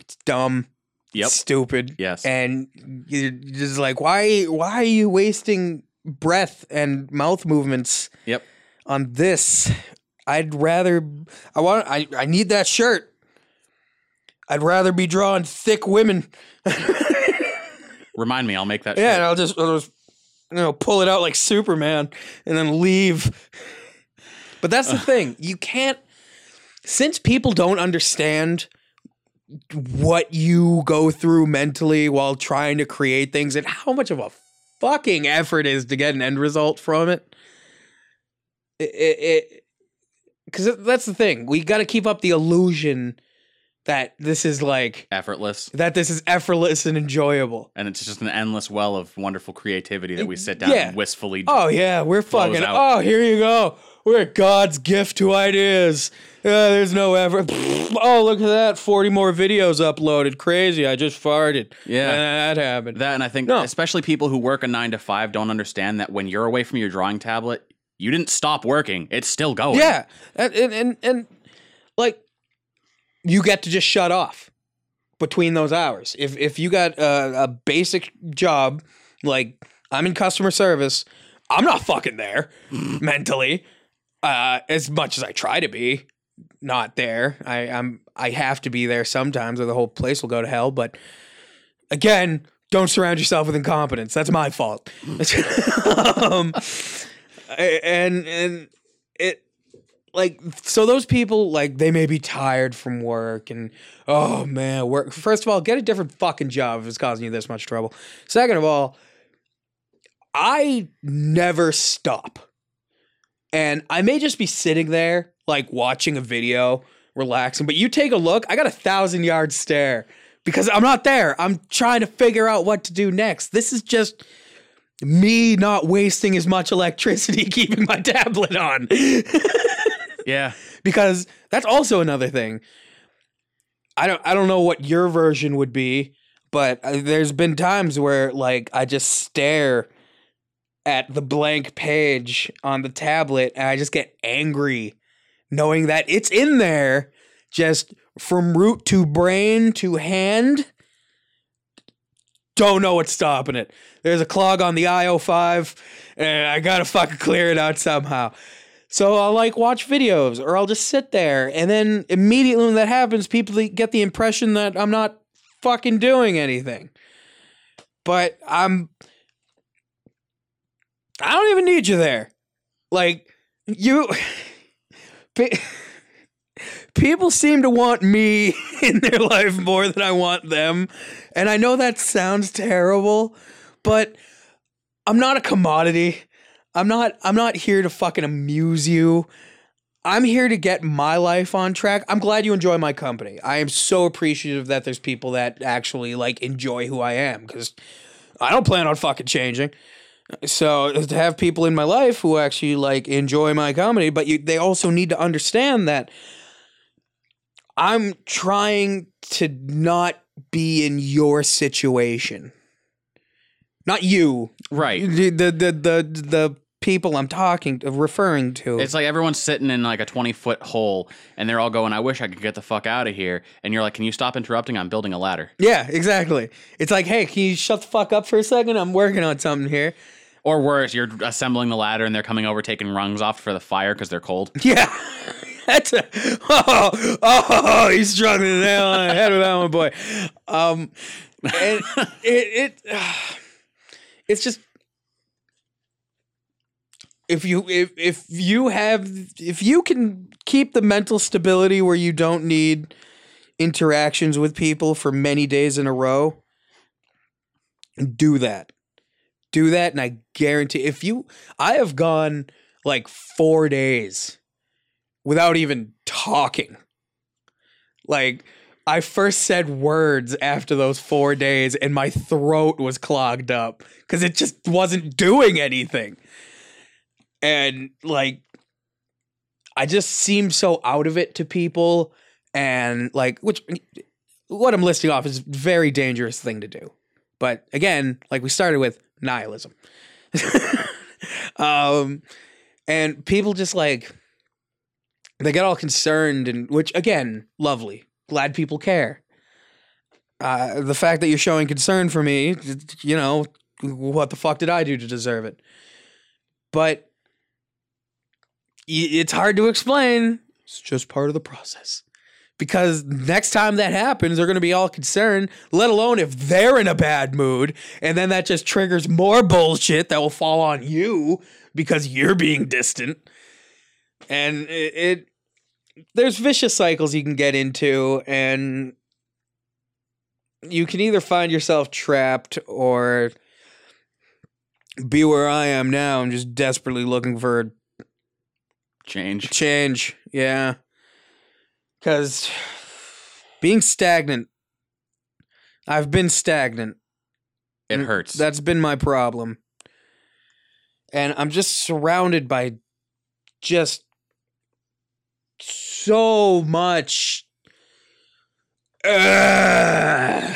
it's dumb, Yep. stupid, Yes. and you're just like why why are you wasting breath and mouth movements Yep. on this? I'd rather I want I I need that shirt. I'd rather be drawing thick women. Remind me, I'll make that. Yeah, and I'll just, I'll just you know pull it out like Superman and then leave. But that's the thing. You can't since people don't understand what you go through mentally while trying to create things and how much of a fucking effort is to get an end result from it. It because that's the thing. We got to keep up the illusion that this is like Effortless. that this is effortless and enjoyable. And it's just an endless well of wonderful creativity that we sit down Yeah. and wistfully Oh yeah, we're fucking. out. Oh, here you go. We're God's gift to ideas. Uh, there's no ever. Oh, look at that! Forty more videos uploaded. Crazy! I just farted. Yeah. that happened. That and I think No. especially people who work a nine to five don't understand that when you're away from your drawing tablet, you didn't stop working. It's still going. yeah, and, and and and like you get to just shut off between those hours. If if you got a, a basic job, like I'm in customer service, I'm not fucking there mentally. Uh, as much as I try to be, not there. I, I'm I have to be there sometimes, or the whole place will go to hell. But again, don't surround yourself with incompetence. That's my fault. um, and and it like so those people like they may be tired from work and oh man work first of all get a different fucking job if it's causing you this much trouble. Second of all i never stop. And i may just be sitting there like watching a video relaxing but you take a look i got a thousand yard stare because i'm not there. I'm trying to figure out what to do next. This is just me not wasting as much electricity keeping my tablet on Yeah. because that's also another thing. I don't I don't know what your version would be, but uh, there's been times where like I just stare at the blank page on the tablet and I just get angry knowing that it's in there just from root to brain to hand. Don't know what's stopping it. There's a clog on the IO5 and I gotta fucking clear it out somehow. So I'll like watch videos or I'll just sit there and then immediately when that happens, people get the impression that I'm not fucking doing anything. But I'm I don't even need you there. Like you people seem to want me in their life more than I want them. And I know that sounds terrible, but I'm not a commodity. I'm not I'm not here to fucking amuse you. I'm here to get my life on track. I'm glad you enjoy my company. I am so appreciative that there's people that actually like enjoy who I am cuz I don't plan on fucking changing. So to have people in my life who actually like enjoy my comedy, but you, they also need to understand that I'm trying to not be in your situation. Not you. Right. The the the the, the people I'm talking referring to. It's like everyone's sitting in like a 20 foot hole and they're all going, I wish I could get the fuck out of here. And you're like, Can you stop interrupting? I'm building a ladder. yeah, exactly. It's like, hey, can you shut the fuck up for a second? I'm working on something here. Or worse, you're assembling the ladder and they're coming over taking rungs off for the fire because they're cold. Yeah. That's a, oh, oh, he's struck the nail on the head with that one, boy. Um, and it, it it's just if you if if you have if you can keep the mental stability where you don't need interactions with people for many days in a row, do that. Do that, and I guarantee if you I have gone like four days without even talking. Like I first said words after those four days, and my throat was clogged up because it just wasn't doing anything. And like, I just seem so out of it to people, and like, which what I'm listing off is very dangerous thing to do. But again, like we started with nihilism. um, and people just like they get all concerned and which again lovely glad people care uh, the fact that you're showing concern for me you know what the fuck did i do to deserve it but it's hard to explain. It's just part of the process. Because next time that happens they're going to be all concerned let alone if they're in a bad mood and then that just triggers more bullshit that will fall on you because you're being distant. And it, it there's vicious cycles you can get into and you can either find yourself trapped or be where I am now I'm just desperately looking for Change. change. Yeah. Cuz being stagnant I've been stagnant. It hurts. That's been my problem. And I'm just surrounded by just so much uh,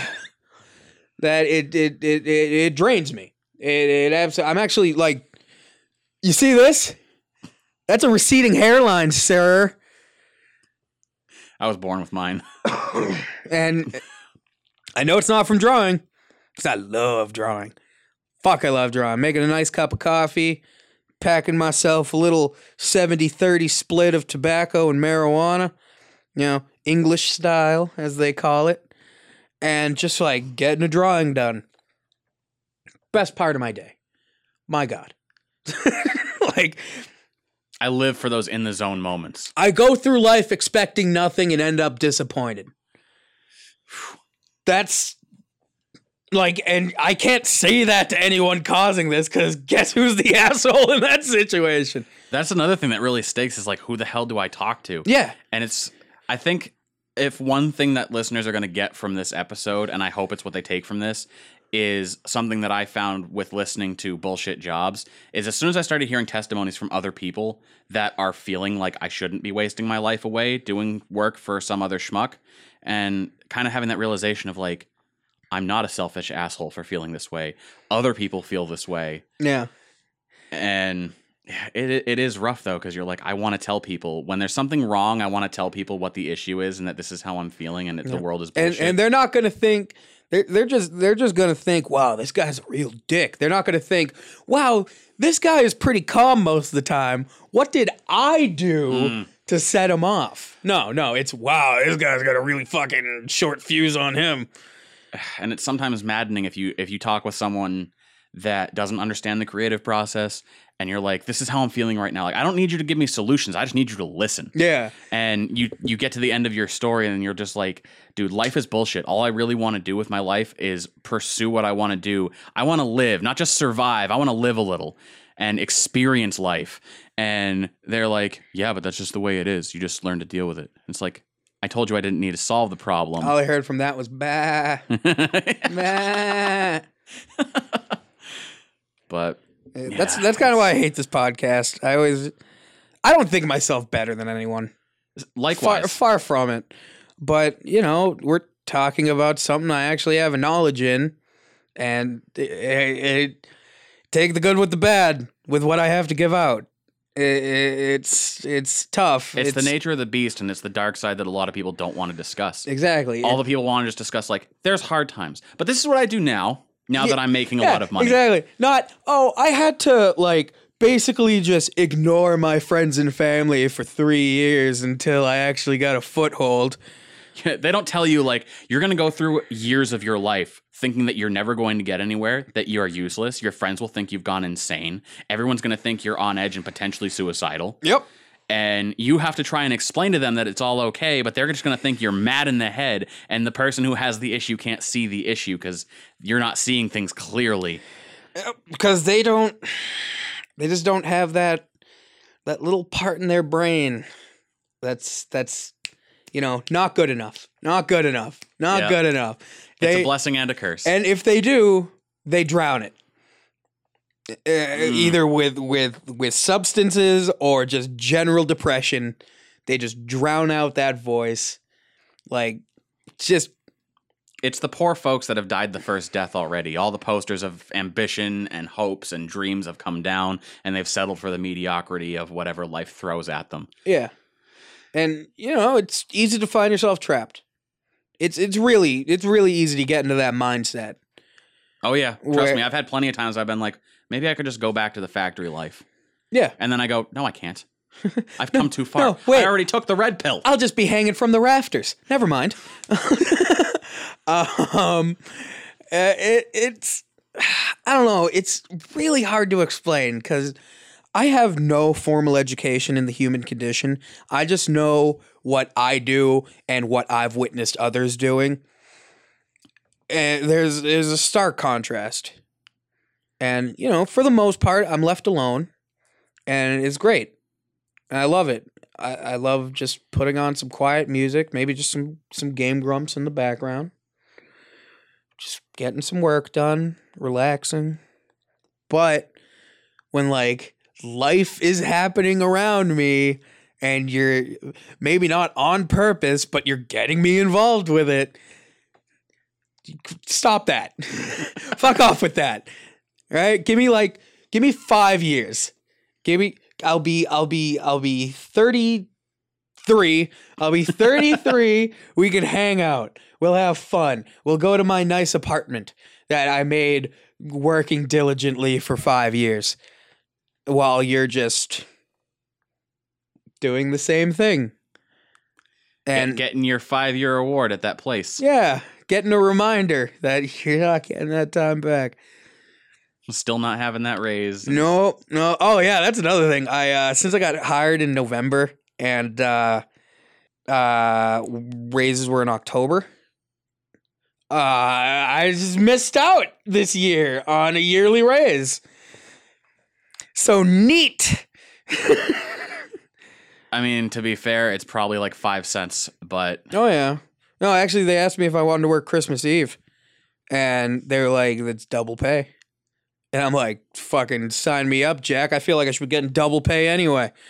that it it, it it it drains me. It it. I'm actually like, you see this? That's a receding hairline, sir. I was born with mine. and I know it's not from drawing because I love drawing. Fuck, I love drawing. Making a nice cup of coffee, packing myself a little 70 30 split of tobacco and marijuana, you know, English style, as they call it, and just like getting a drawing done. Best part of my day. My God. like, I live for those in the zone moments. I go through life expecting nothing and end up disappointed. That's like, and I can't say that to anyone causing this because guess who's the asshole in that situation? That's another thing that really stakes is like, who the hell do I talk to? Yeah. And it's, I think if one thing that listeners are going to get from this episode, and I hope it's what they take from this, is something that I found with listening to bullshit jobs is as soon as I started hearing testimonies from other people that are feeling like I shouldn't be wasting my life away doing work for some other schmuck and kind of having that realization of like I'm not a selfish asshole for feeling this way. Other people feel this way. Yeah. and it it is rough though because you're like I want to tell people when there's something wrong. I want to tell people what the issue is and that this is how I'm feeling and that the world is and and they're not going to think they're, they're just they're just going to think wow this guy's a real dick. They're not going to think wow this guy is pretty calm most of the time. What did i do Hmm. to set him off? No no it's wow this guy's got a really fucking short fuse on him. And it's sometimes maddening if you if you talk with someone that doesn't understand the creative process and you're like this is how i'm feeling right now. Like i don't need you to give me solutions. I just need you to listen. Yeah. And you you get to the end of your story and you're just like dude life is bullshit. All i really want to do with my life is pursue what i want to do. I want to live not just survive. I want to live a little and experience life. And they're like yeah but that's just the way it is. You just learn to deal with it. It's like i told you i didn't need to solve the problem. All i heard from that was bah. Bah but Yeah, that's kind of why i hate this podcast i always i don't think myself better than anyone likewise far, far from it. But you know, we're talking about something I actually have a knowledge in, and it, it, take the good with the bad with what I have to give out. It, it's it's tough. It's, the nature of the beast, and it's the dark side that a lot of people don't want to discuss. exactly. All the people want to just discuss like there's hard times, but this is what I do now. Now Yeah, that I'm making a Yeah, lot of money, Exactly. Not oh, I had to like basically just ignore my friends and family for three years until I actually got a foothold. they don't tell you like you're going to go through years of your life thinking that you're never going to get anywhere, that you are useless. Your friends will think you've gone insane. Everyone's going to think you're on edge and potentially suicidal. Yep. And you have to try and explain to them that it's all okay, but they're just going to think you're mad in the head. And the person who has the issue can't see the issue because you're not seeing things clearly. because they don't they just don't have that that little part in their brain that's that's you know not good enough not good enough not Yeah. good enough It's a blessing and a curse. and if they do they drown it Uh, Mm. either with with with substances or just general depression they just drown out that voice like just It's the poor folks that have died the first death already. All the posters of ambition and hopes and dreams have come down, and they've settled for the mediocrity of whatever life throws at them. Yeah. And you know, it's easy to find yourself trapped. It's it's really it's really easy to get into that mindset. Oh yeah, trust Where- me. I've had plenty of times I've been like, maybe I could just go back to the factory life, Yeah. and then I go, no, I can't. I've come too far. no, wait. I already took the red pill. I'll just be hanging from the rafters. Never mind. um uh, it, it's I don't know, it's really hard to explain cuz I have no formal education in the human condition. I just know what I do and what I've witnessed others doing. And there's there's a stark contrast. And you know, for the most part, I'm left alone, and it's great. And I love it. I, I love just putting on some quiet music, maybe just some some game grumps in the background, just getting some work done, relaxing. But when like life is happening around me and you're maybe not on purpose, but you're getting me involved with it. Stop that. Fuck off with that. Right? Give me like give me 5 years. Give me I'll be I'll be I'll be 33. I'll be 33. we can hang out. We'll have fun. We'll go to my nice apartment that I made working diligently for 5 years while you're just doing the same thing. and And getting your five year award at that place. yeah, getting a reminder that you're not getting that time back. Still not having that raise. No, no. Oh yeah, that's another thing. I uh since I got hired in November and uh uh raises were in October. Uh I just missed out this year on a yearly raise. So neat. I mean, to be fair, it's probably like five cents, but Oh yeah. No, actually they asked me if I wanted to work Christmas Eve. And they were like, that's double pay. And I'm like, fucking sign me up, Jack. I feel like I should be getting double pay anyway.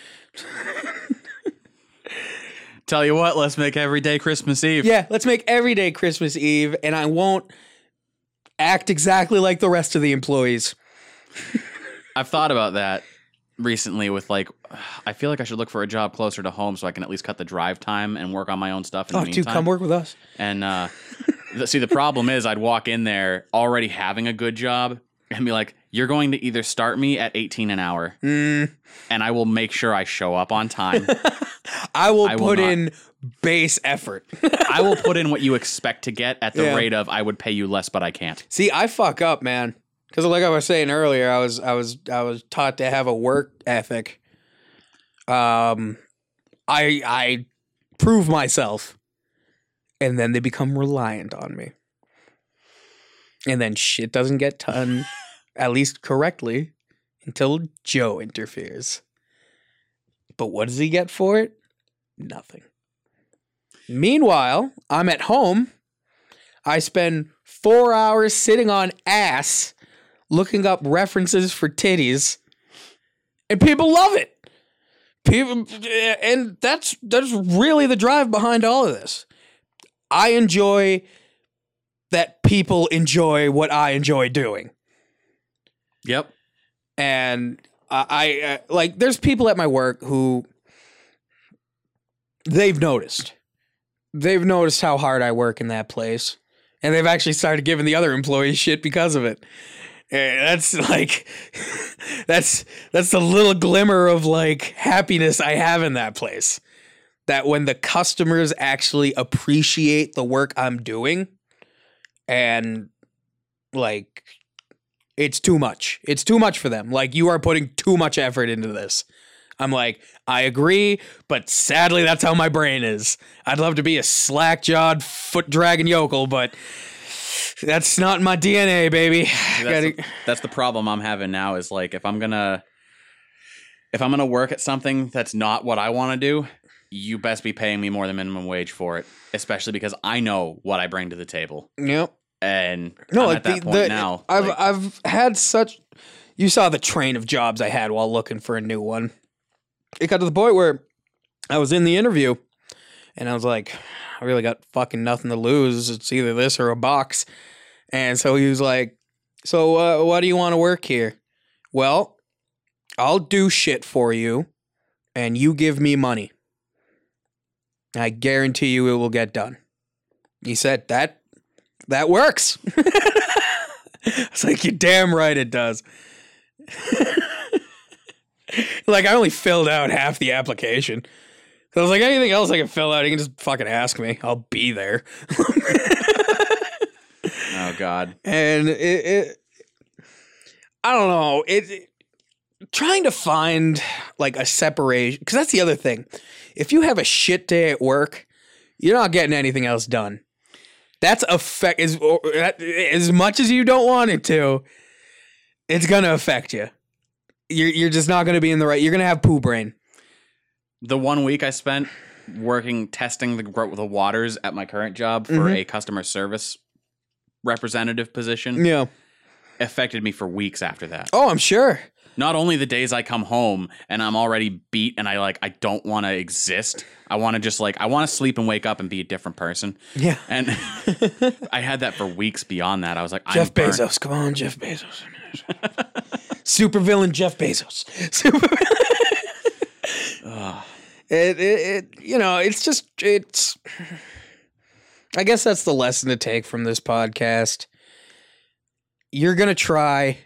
tell you what, let's make every day Christmas Eve. Yeah, let's make every day Christmas Eve, and I won't act exactly like the rest of the employees. I've thought about that recently with like I feel like I should look for a job closer to home so I can at least cut the drive time and work on my own stuff in Oh, the dude, come work with us. And uh the, see the problem is I'd walk in there already having a good job and be like, You're going to either start me at eighteen an hour Mm, and I will make sure I show up on time. I will I put not. in base effort. I will put in what you expect to get at the Yeah. rate of I would pay you less, but I can't. See, I fuck up, man. Because like I was saying earlier, I was I was I was taught to have a work ethic. Um, I I prove myself, and then they become reliant on me, and then shit doesn't get done, at least correctly, until Joe interferes. But what does he get for it? Nothing. Meanwhile, I'm at home. I spend four hours sitting on ass looking up references for titties, and people love it. People, and that's that's really the drive behind all of this. I enjoy that people enjoy what I enjoy doing, Yep. and I, I uh, like. There's people at my work who they've noticed. They've noticed how hard I work in that place, and they've actually started giving the other employees shit because of it. Eh, That's like that's that's the little glimmer of like happiness I have in that place. That when the customers actually appreciate the work I'm doing and like it's too much. It's too much for them. Like you are putting too much effort into this. I'm like, I agree, but sadly that's how my brain is. I'd love to be a slack-jawed foot dragging yokel, but that's not my DNA, baby. That's, Gotta- the, that's the problem I'm having now is like if I'm gonna if I'm gonna work at something that's not what I want to do, you best be paying me more than minimum wage for it, especially because I know what I bring to the table, Yep. And No, I'm like at that the, point the- now. I've like, I've had such. You saw the train of jobs I had while looking for a new one. It got to the point where I was in the interview, and I was like, I really got fucking nothing to lose. It's either this or a box. And so he was like, "So uh, why do you want to work here?" Well, I'll do shit for you, and you give me money. I guarantee you it will get done. He said that that works. It's like you're damn right it does. like I only filled out half the application. So I was like, anything else I can fill out, you can just fucking ask me. I'll be there. oh god, And it, it I don't know. It, it- trying to find like a separation because that's the other thing. If you have a shit day at work, you're not getting anything else done. That's affect as as much as you don't want it to. It's gonna affect you. You're you're just not gonna be in the right. You're gonna have poo brain. the one week I spent working testing the the waters at my current job for Mhm. a customer service representative position Yeah. affected me for weeks after that. Oh, I'm sure. Not only the days I come home and I'm already beat and I like I don't want to exist. I want to just like I want to sleep and wake up and be a different person. Yeah. And I had that for weeks beyond that. I was like, Jeff. Bezos, come on, Jeff Bezos. Super villain Jeff Bezos. Super. Ugh. it, it, it, you know, it's just, it's. I guess that's the lesson to take from this podcast. You're gonna try,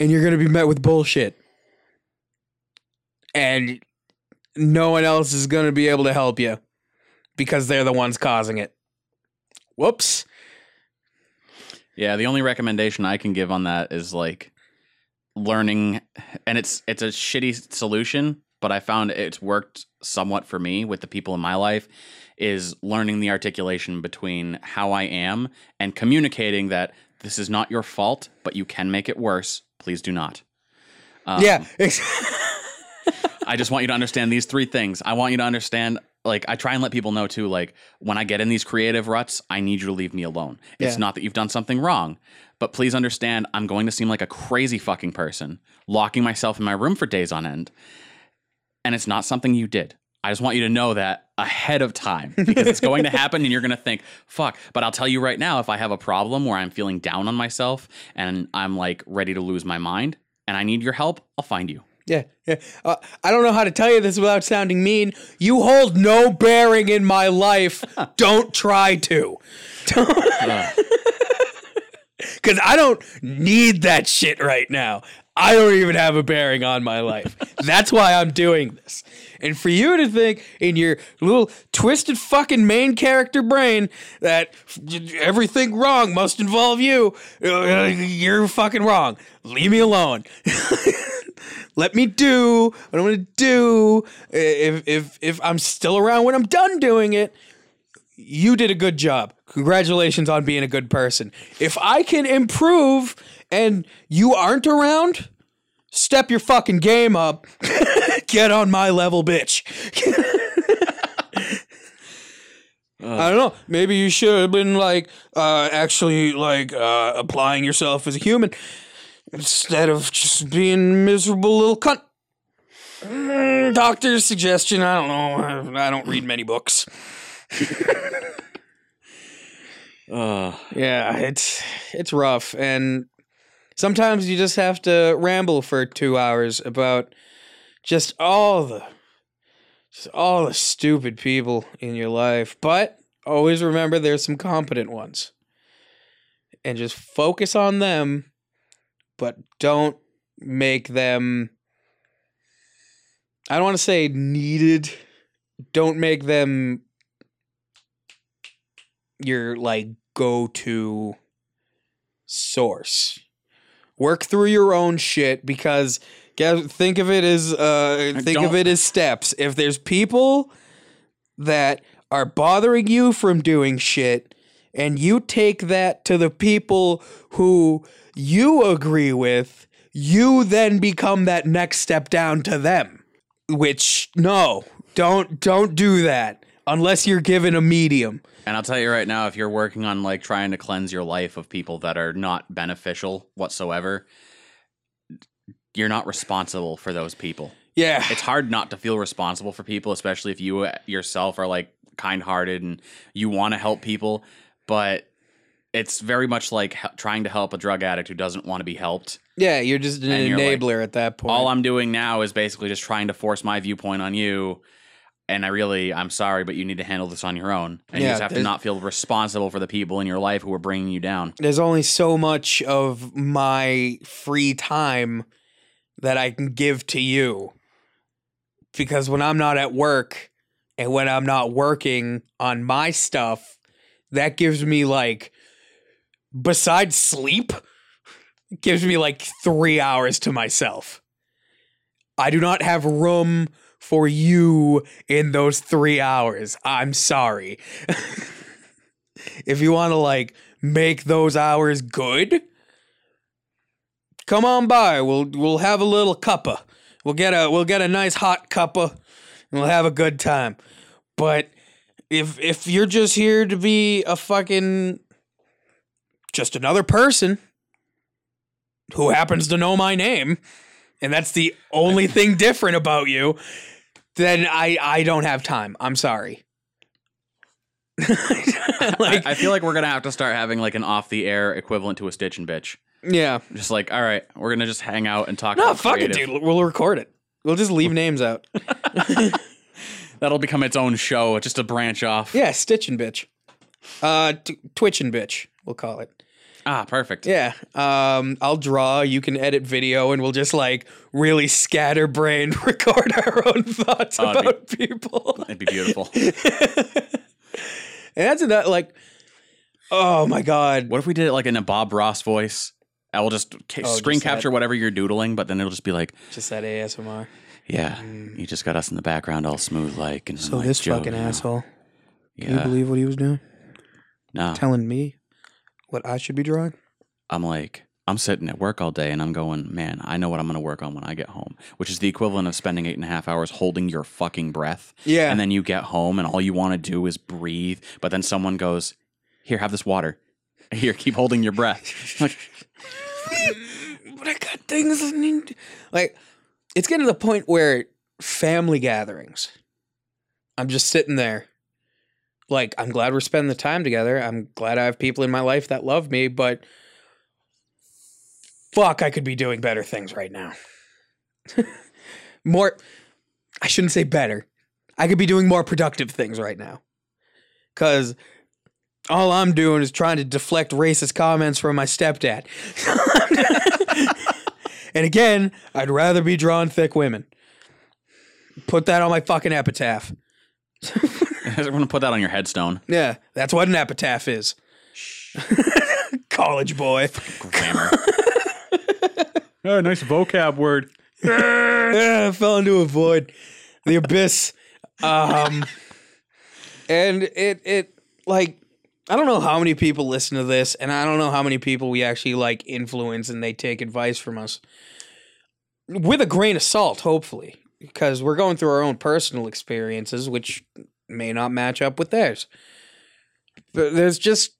and you're gonna be met with bullshit, and no one else is gonna be able to help you because they're the ones causing it. Whoops. Yeah, the only recommendation I can give on that is like learning and it's it's a shitty solution, but I found it's worked somewhat for me with the people in my life is learning the articulation between how I am and communicating that this is not your fault, but you can make it worse. Please do not. Um, yeah. I just want you to understand these three things. I want you to understand, like, I try and let people know too, like, when I get in these creative ruts, I need you to leave me alone. It's not that you've done something wrong, but please understand, I'm going to seem like a crazy fucking person, locking myself in my room for days on end. And it's not something you did. I just want you to know that ahead of time because it's going to happen and you're going to think, fuck. But I'll tell you right now, if I have a problem where I'm feeling down on myself and I'm like ready to lose my mind, and I need your help, I'll find you. Yeah, yeah. Uh, I don't know how to tell you this without sounding mean. You hold no bearing in my life. don't try to. Because I don't need that shit right now. I don't even have a bearing on my life. That's why I'm doing this. And for you to think in your little twisted fucking main character brain that everything wrong must involve you, uh, you're fucking wrong. Leave me alone. Let me do what I'm gonna do. If if if I'm still around when I'm done doing it, you did a good job. Congratulations on being a good person. If I can improve and you aren't around, step your fucking game up. Get on my level, bitch. I don't know. Maybe you should have been like uh, actually like uh, applying yourself as a human instead of just being a miserable little cunt. Mm, doctor's suggestion. I don't know. I don't read many books. Uh, Yeah, it's it's rough, and sometimes you just have to ramble for two hours about just all the just all the stupid people in your life. But always remember, there's some competent ones, and just focus on them. But don't make them. I don't want to say needed. Don't make them your like go to source. Work through your own shit because think of it as uh think of it as steps. If there's people that are bothering you from doing shit and you take that to the people who you agree with, you then become that next step down to them. Which no, don't don't do that unless you're given a medium. and I'll tell you right now, if you're working on like trying to cleanse your life of people that are not beneficial whatsoever, you're not responsible for those people. Yeah. It's hard not to feel responsible for people, especially if you uh, yourself are like kind-hearted and you want to help people, but it's very much like trying to help a drug addict who doesn't want to be helped. Yeah, you're just an And you're like, enabler at that point. All I'm doing now is basically just trying to force my viewpoint on you. And I really, I'm sorry, but you need to handle this on your own. And you just have to not feel responsible for the people in your life who are bringing you down. There's only so much of my free time that I can give to you. Because when I'm not at work and when I'm not working on my stuff, that gives me like besides sleep, gives me like 3 hours to myself. I do not have room for you in those 3 hours. I'm sorry. if you want to like make those hours good, come on by. We'll we'll have a little cuppa. We'll get a we'll get a nice hot cuppa and we'll have a good time. But if if you're just here to be a fucking just another person who happens to know my name and that's the only thing different about you, then I I don't have time. I'm sorry. like I, I feel like we're gonna have to start having like an off the air equivalent to a stitch and bitch. Yeah. Just like, all right, we're gonna just hang out and talk. No, about fuck it, dude. We'll record it. We'll just leave names out. That'll become its own show, just a branch off. Yeah, stitching Bitch. Uh, t- Twitch and Bitch, we'll call it. Ah, perfect. Yeah. Um, I'll draw. You can edit video, and we'll just like really scatterbrained record our own thoughts Oh, it'd about people. It'd be beautiful. And that's that. Like, oh my god. what if we did it like in a Bob Ross voice? I will just ca- Oh, screen just that. capture whatever you're doodling, but then it'll just be like, Just that ASMR. yeah, mm. you just got us in the background all smooth like. And So like, this Joe, fucking you know, asshole. Can Yeah, you believe what he was doing? no. Telling me what I should be drawing. I'm like, I'm sitting at work all day and I'm going, man, I know what I'm going to work on when I get home, which is the equivalent of spending eight and a half hours holding your fucking breath. Yeah. And then you get home and all you want to do is breathe. But then someone goes, here, have this water. Here, keep holding your breath. Like, but I got things I need. Like, it's getting to the point where family gatherings, I'm just sitting there. Like, I'm glad we're spending the time together. I'm glad I have people in my life that love me, but fuck, I could be doing better things right now. more, I shouldn't say better. I could be doing more productive things right now. Because all I'm doing is trying to deflect racist comments from my stepdad. and again, I'd rather be drawing thick women. Put that on my fucking epitaph. I'm gonna put that on your headstone. Yeah, that's what an epitaph is. College boy. Grammar. oh, nice vocab word. yeah, I fell into a void, the abyss. Um, and it it like I don't know how many people listen to this, and I don't know how many people we actually like influence and they take advice from us with a grain of salt, hopefully, because we're going through our own personal experiences, which may not match up with theirs. But there's just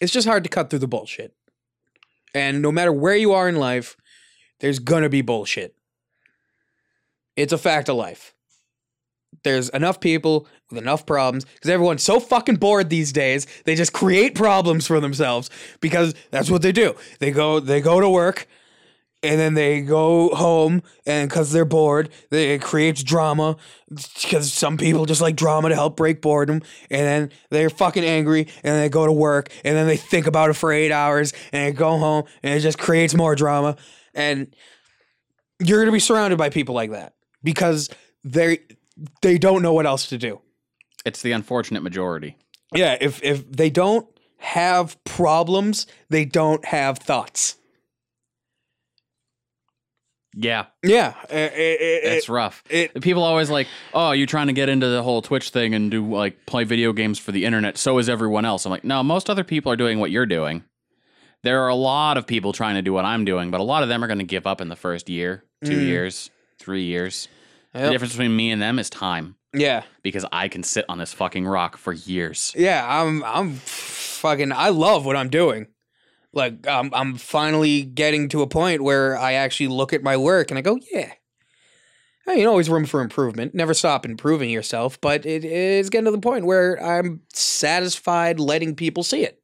it's just hard to cut through the bullshit. And no matter where you are in life, there's gonna be bullshit. It's a fact of life. There's enough people with enough problems because everyone's so fucking bored these days. They just create problems for themselves because that's what they do. They go they go to work and then they go home and because they're bored, they, it creates drama because some people just like drama to help break boredom. And then they're fucking angry and they go to work and then they think about it for eight hours and they go home and it just creates more drama. And you're gonna be surrounded by people like that because they they don't know what else to do. It's the unfortunate majority. Yeah, if if they don't have problems, they don't have thoughts. Yeah, Yeah, it, it, it's rough. it- People always like, oh, you're trying to get into the whole Twitch thing and do like play video games for the internet. So is everyone else. I'm like, no, most other people are doing what you're doing. There are a lot of people trying to do what I'm doing, but a lot of them are going to give up in the first year, two Mm. years, three years. The difference between me and them is time yeah, because I can sit on this fucking rock for years. yeah. I'm I'm fucking. I love what I'm doing. Like I'm I'm finally getting to a point where I actually look at my work and I go, yeah. I mean, always room for improvement. Never stop improving yourself, but it is getting to the point where I'm satisfied letting people see it.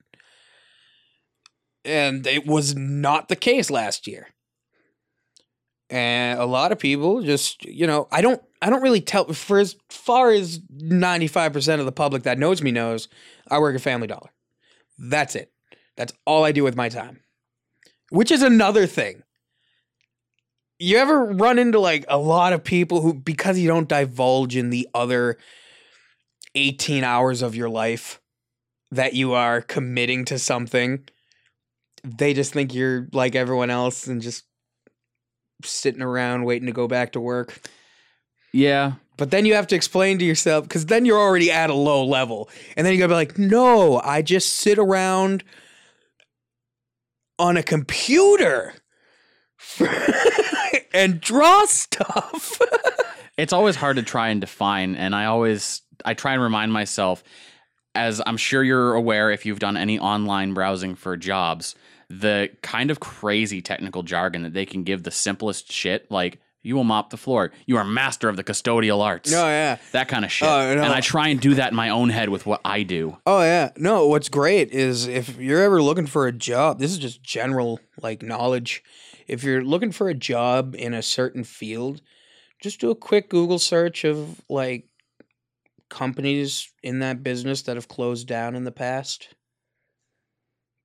And it was not the case last year. And a lot of people just, you know, I don't I don't really tell for as far as 95% of the public that knows me knows, I work at Family Dollar. That's it. That's all I do with my time. Which is another thing. You ever run into like a lot of people who because you don't divulge in the other 18 hours of your life that you are committing to something, they just think you're like everyone else and just sitting around waiting to go back to work. Yeah. But then you have to explain to yourself because then you're already at a low level. And then you gotta be like, no, I just sit around on a computer and draw stuff. it's always hard to try and define and i always i try and remind myself as i'm sure you're aware if you've done any online browsing for jobs the kind of crazy technical jargon that they can give the simplest shit like you will mop the floor you are master of the custodial arts oh yeah. that kind of shit Oh, no. and i try and do that in my own head with what i do Oh yeah. No, what's great is if you're ever looking for a job, this is just general like knowledge. If you're looking for a job in a certain field, just do a quick Google search of like companies in that business that have closed down in the past.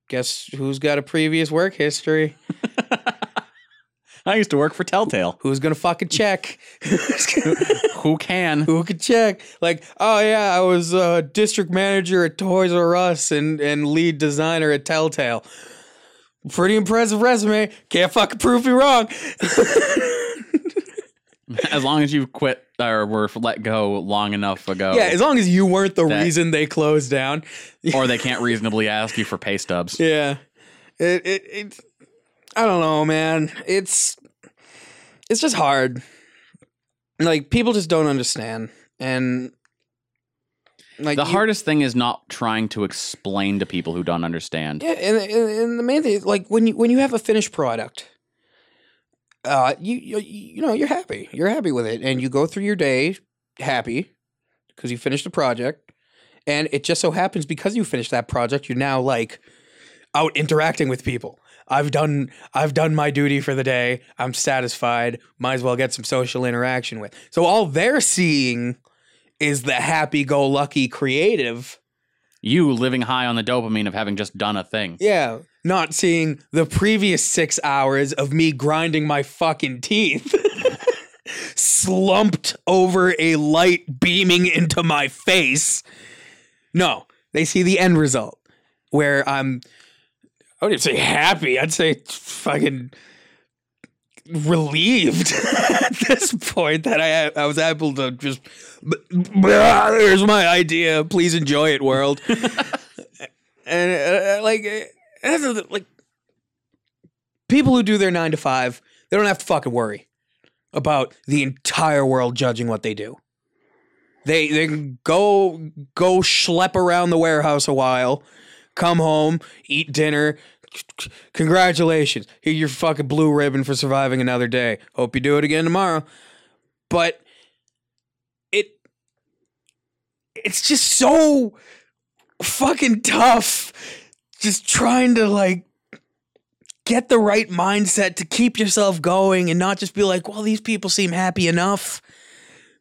Guess who's got a previous work history? i used to work for telltale Who's gonna fucking check? who can Who could check? Like, oh yeah, I was uh, district manager at Toys R Us and and lead designer at Telltale. Pretty impressive resume. Can't fucking prove me wrong. as long as you quit or were let go long enough ago yeah, as long as you weren't the That- reason they closed down. or they can't reasonably ask you for pay stubs Yeah, it it it. I don't know, man. It's it's just hard. Like people just don't understand, and like the you- hardest thing is not trying to explain to people who don't understand. Yeah, and, and, and the main thing, is, like when you when you have a finished product, uh, you, you you know you're happy, you're happy with it, and you go through your day happy because you finished the project, and it just so happens because you finished that project, you're now like, out interacting with people. I've done I've done my duty for the day. I'm satisfied. Might as well get some social interaction with. So all they're seeing is the happy go lucky creative. You living high on the dopamine of having just done a thing. Yeah. Not seeing the previous six hours of me grinding my fucking teeth. Slumped over a light beaming into my face. No, they see the end result where I'm, I wouldn't say happy. I'd say fucking relieved at this point that I I was able to just there's my idea. Please enjoy it, world. and uh, like uh, that's like people who do their nine to five, they don't have to fucking worry about the entire world judging what they do. They they can go go schlep around the warehouse a while, come home, eat dinner. Congratulations. Here's your fucking blue ribbon for surviving another day. Hope you do it again tomorrow. But it it's just so fucking tough just trying to like get the right mindset to keep yourself going and not just be like, well, these people seem happy enough.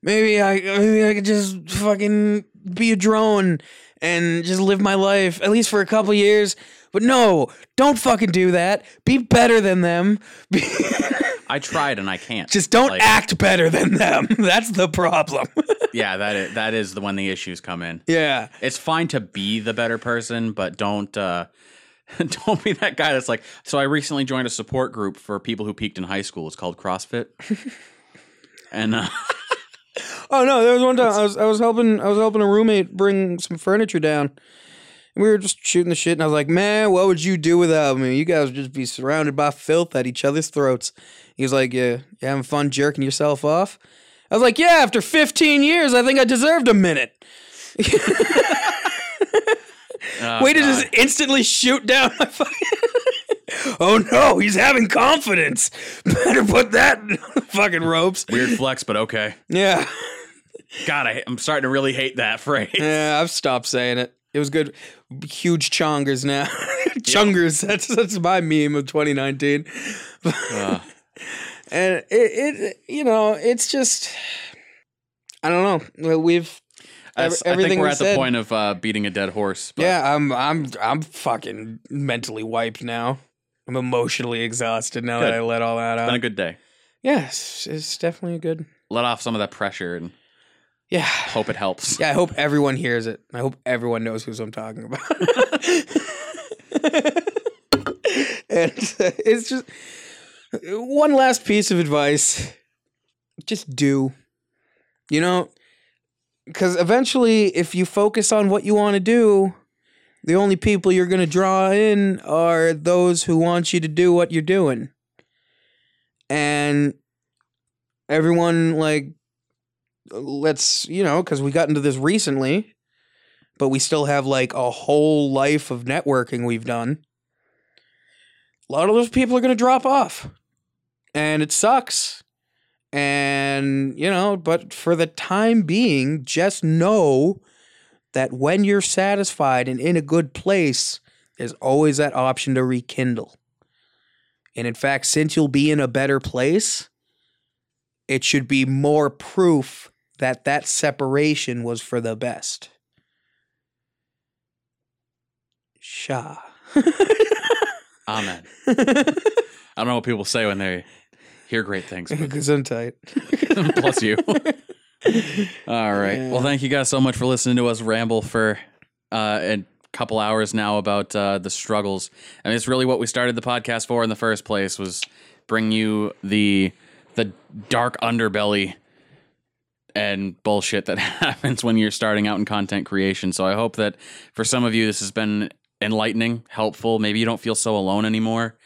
Maybe I maybe I could just fucking be a drone and just live my life at least for a couple years. But no, don't fucking do that. Be better than them. I tried and I can't. just don't Like, act better than them. That's the problem. Yeah, that is, that is the when the issues come in. yeah. It's fine to be the better person, but don't uh don't be that guy that's like so I recently joined a support group for people who peaked in high school. It's called CrossFit. and uh Oh no, there was one time I was I was helping I was helping a roommate bring some furniture down. And we were just shooting the shit and I was like, Man, what would you do without me? You guys would just be surrounded by filth at each other's throats. He was like, Yeah, you having fun jerking yourself off? I was like, Yeah, after fifteen years, I think I deserved a minute. oh, Way to God. just instantly shoot down my fucking Oh no, he's having confidence. Better put that fucking ropes. weird flex, but okay. Yeah. God, I, I'm starting to really hate that phrase. Yeah, I've stopped saying it. It was good. Huge chongers now. Chungers. That's that's my meme of 2019. Uh, And it, it you know, it's just I don't know. We've ev- that's- I think we're we at the point of uh, beating a dead horse. But Yeah, I'm I'm I'm fucking mentally wiped now. I'm emotionally exhausted now that I let all that It's been a good day. Yes, it's definitely a good. Let off some of that pressure and Yeah. hope it helps. Yeah, I hope everyone hears it. I hope everyone knows who I'm talking about. and uh, it's just one last piece of advice just do. You know, because eventually, if you focus on what you want to do, the only people you're going to draw in are those who want you to do what you're doing. And everyone, like, let's you know because we got into this recently but we still have like a whole life of networking we've done. A lot of those people are going to drop off. And it sucks. And you know but for the time being just know that when you're satisfied and in a good place there's always that option to rekindle and in fact since you'll be in a better place it should be more proof that that separation was for the best. Shah. Amen. I don't know what people say when they hear great things. Gesundheit. Plus you. All right. Yeah. Well, thank you guys so much for listening to us ramble for uh, a couple hours now about uh, the struggles. I mean, it's really what we started the podcast for in the first place was bring you the the dark underbelly and bullshit that happens when you're starting out in content creation. So I hope that for some of you this has been enlightening, helpful. Maybe you don't feel so alone anymore.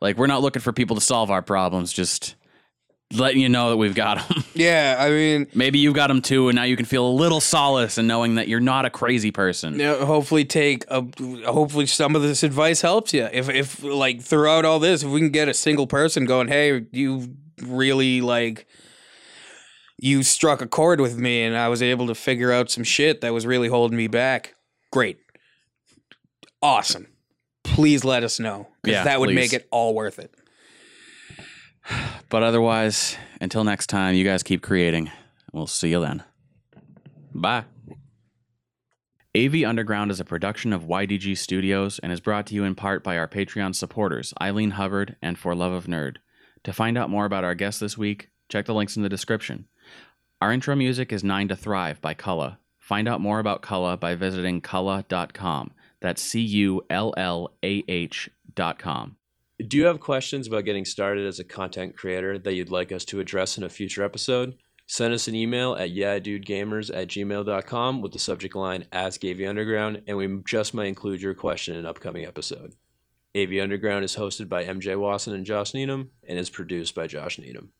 Like we're not looking for people to solve our problems, just letting you know that we've got them. yeah, I mean, Maybe you've got them too, and now you can feel a little solace in knowing that you're not a crazy person. you know, hopefully take a, hopefully some of this advice helps you. If if like throughout all this, if we can get a single person going, hey, you really like you struck a chord with me and I was able to figure out some shit that was really holding me back. Great. Awesome. please let us know because Yeah, that would please. make it all worth it. But otherwise, until next time, you guys keep creating. We'll see you then. Bye. AV Underground is a production of YDG Studios and is brought to you in part by our Patreon supporters, Eileen Hubbard and For Love of Nerd. To find out more about our guest this week, check the links in the description. Our intro music is Nine to Thrive by Cullah. Find out more about Cullah by visiting Cullah.com. That's C U L L A H dot com. Do you have questions about getting started as a content creator that you'd like us to address in a future episode? Send us an email at yeahdudegamers at gmail.com with the subject line Ask AV Underground, and we just might include your question in an upcoming episode. AV Underground is hosted by MJ Wasson and Josh Needham and is produced by Josh Needham.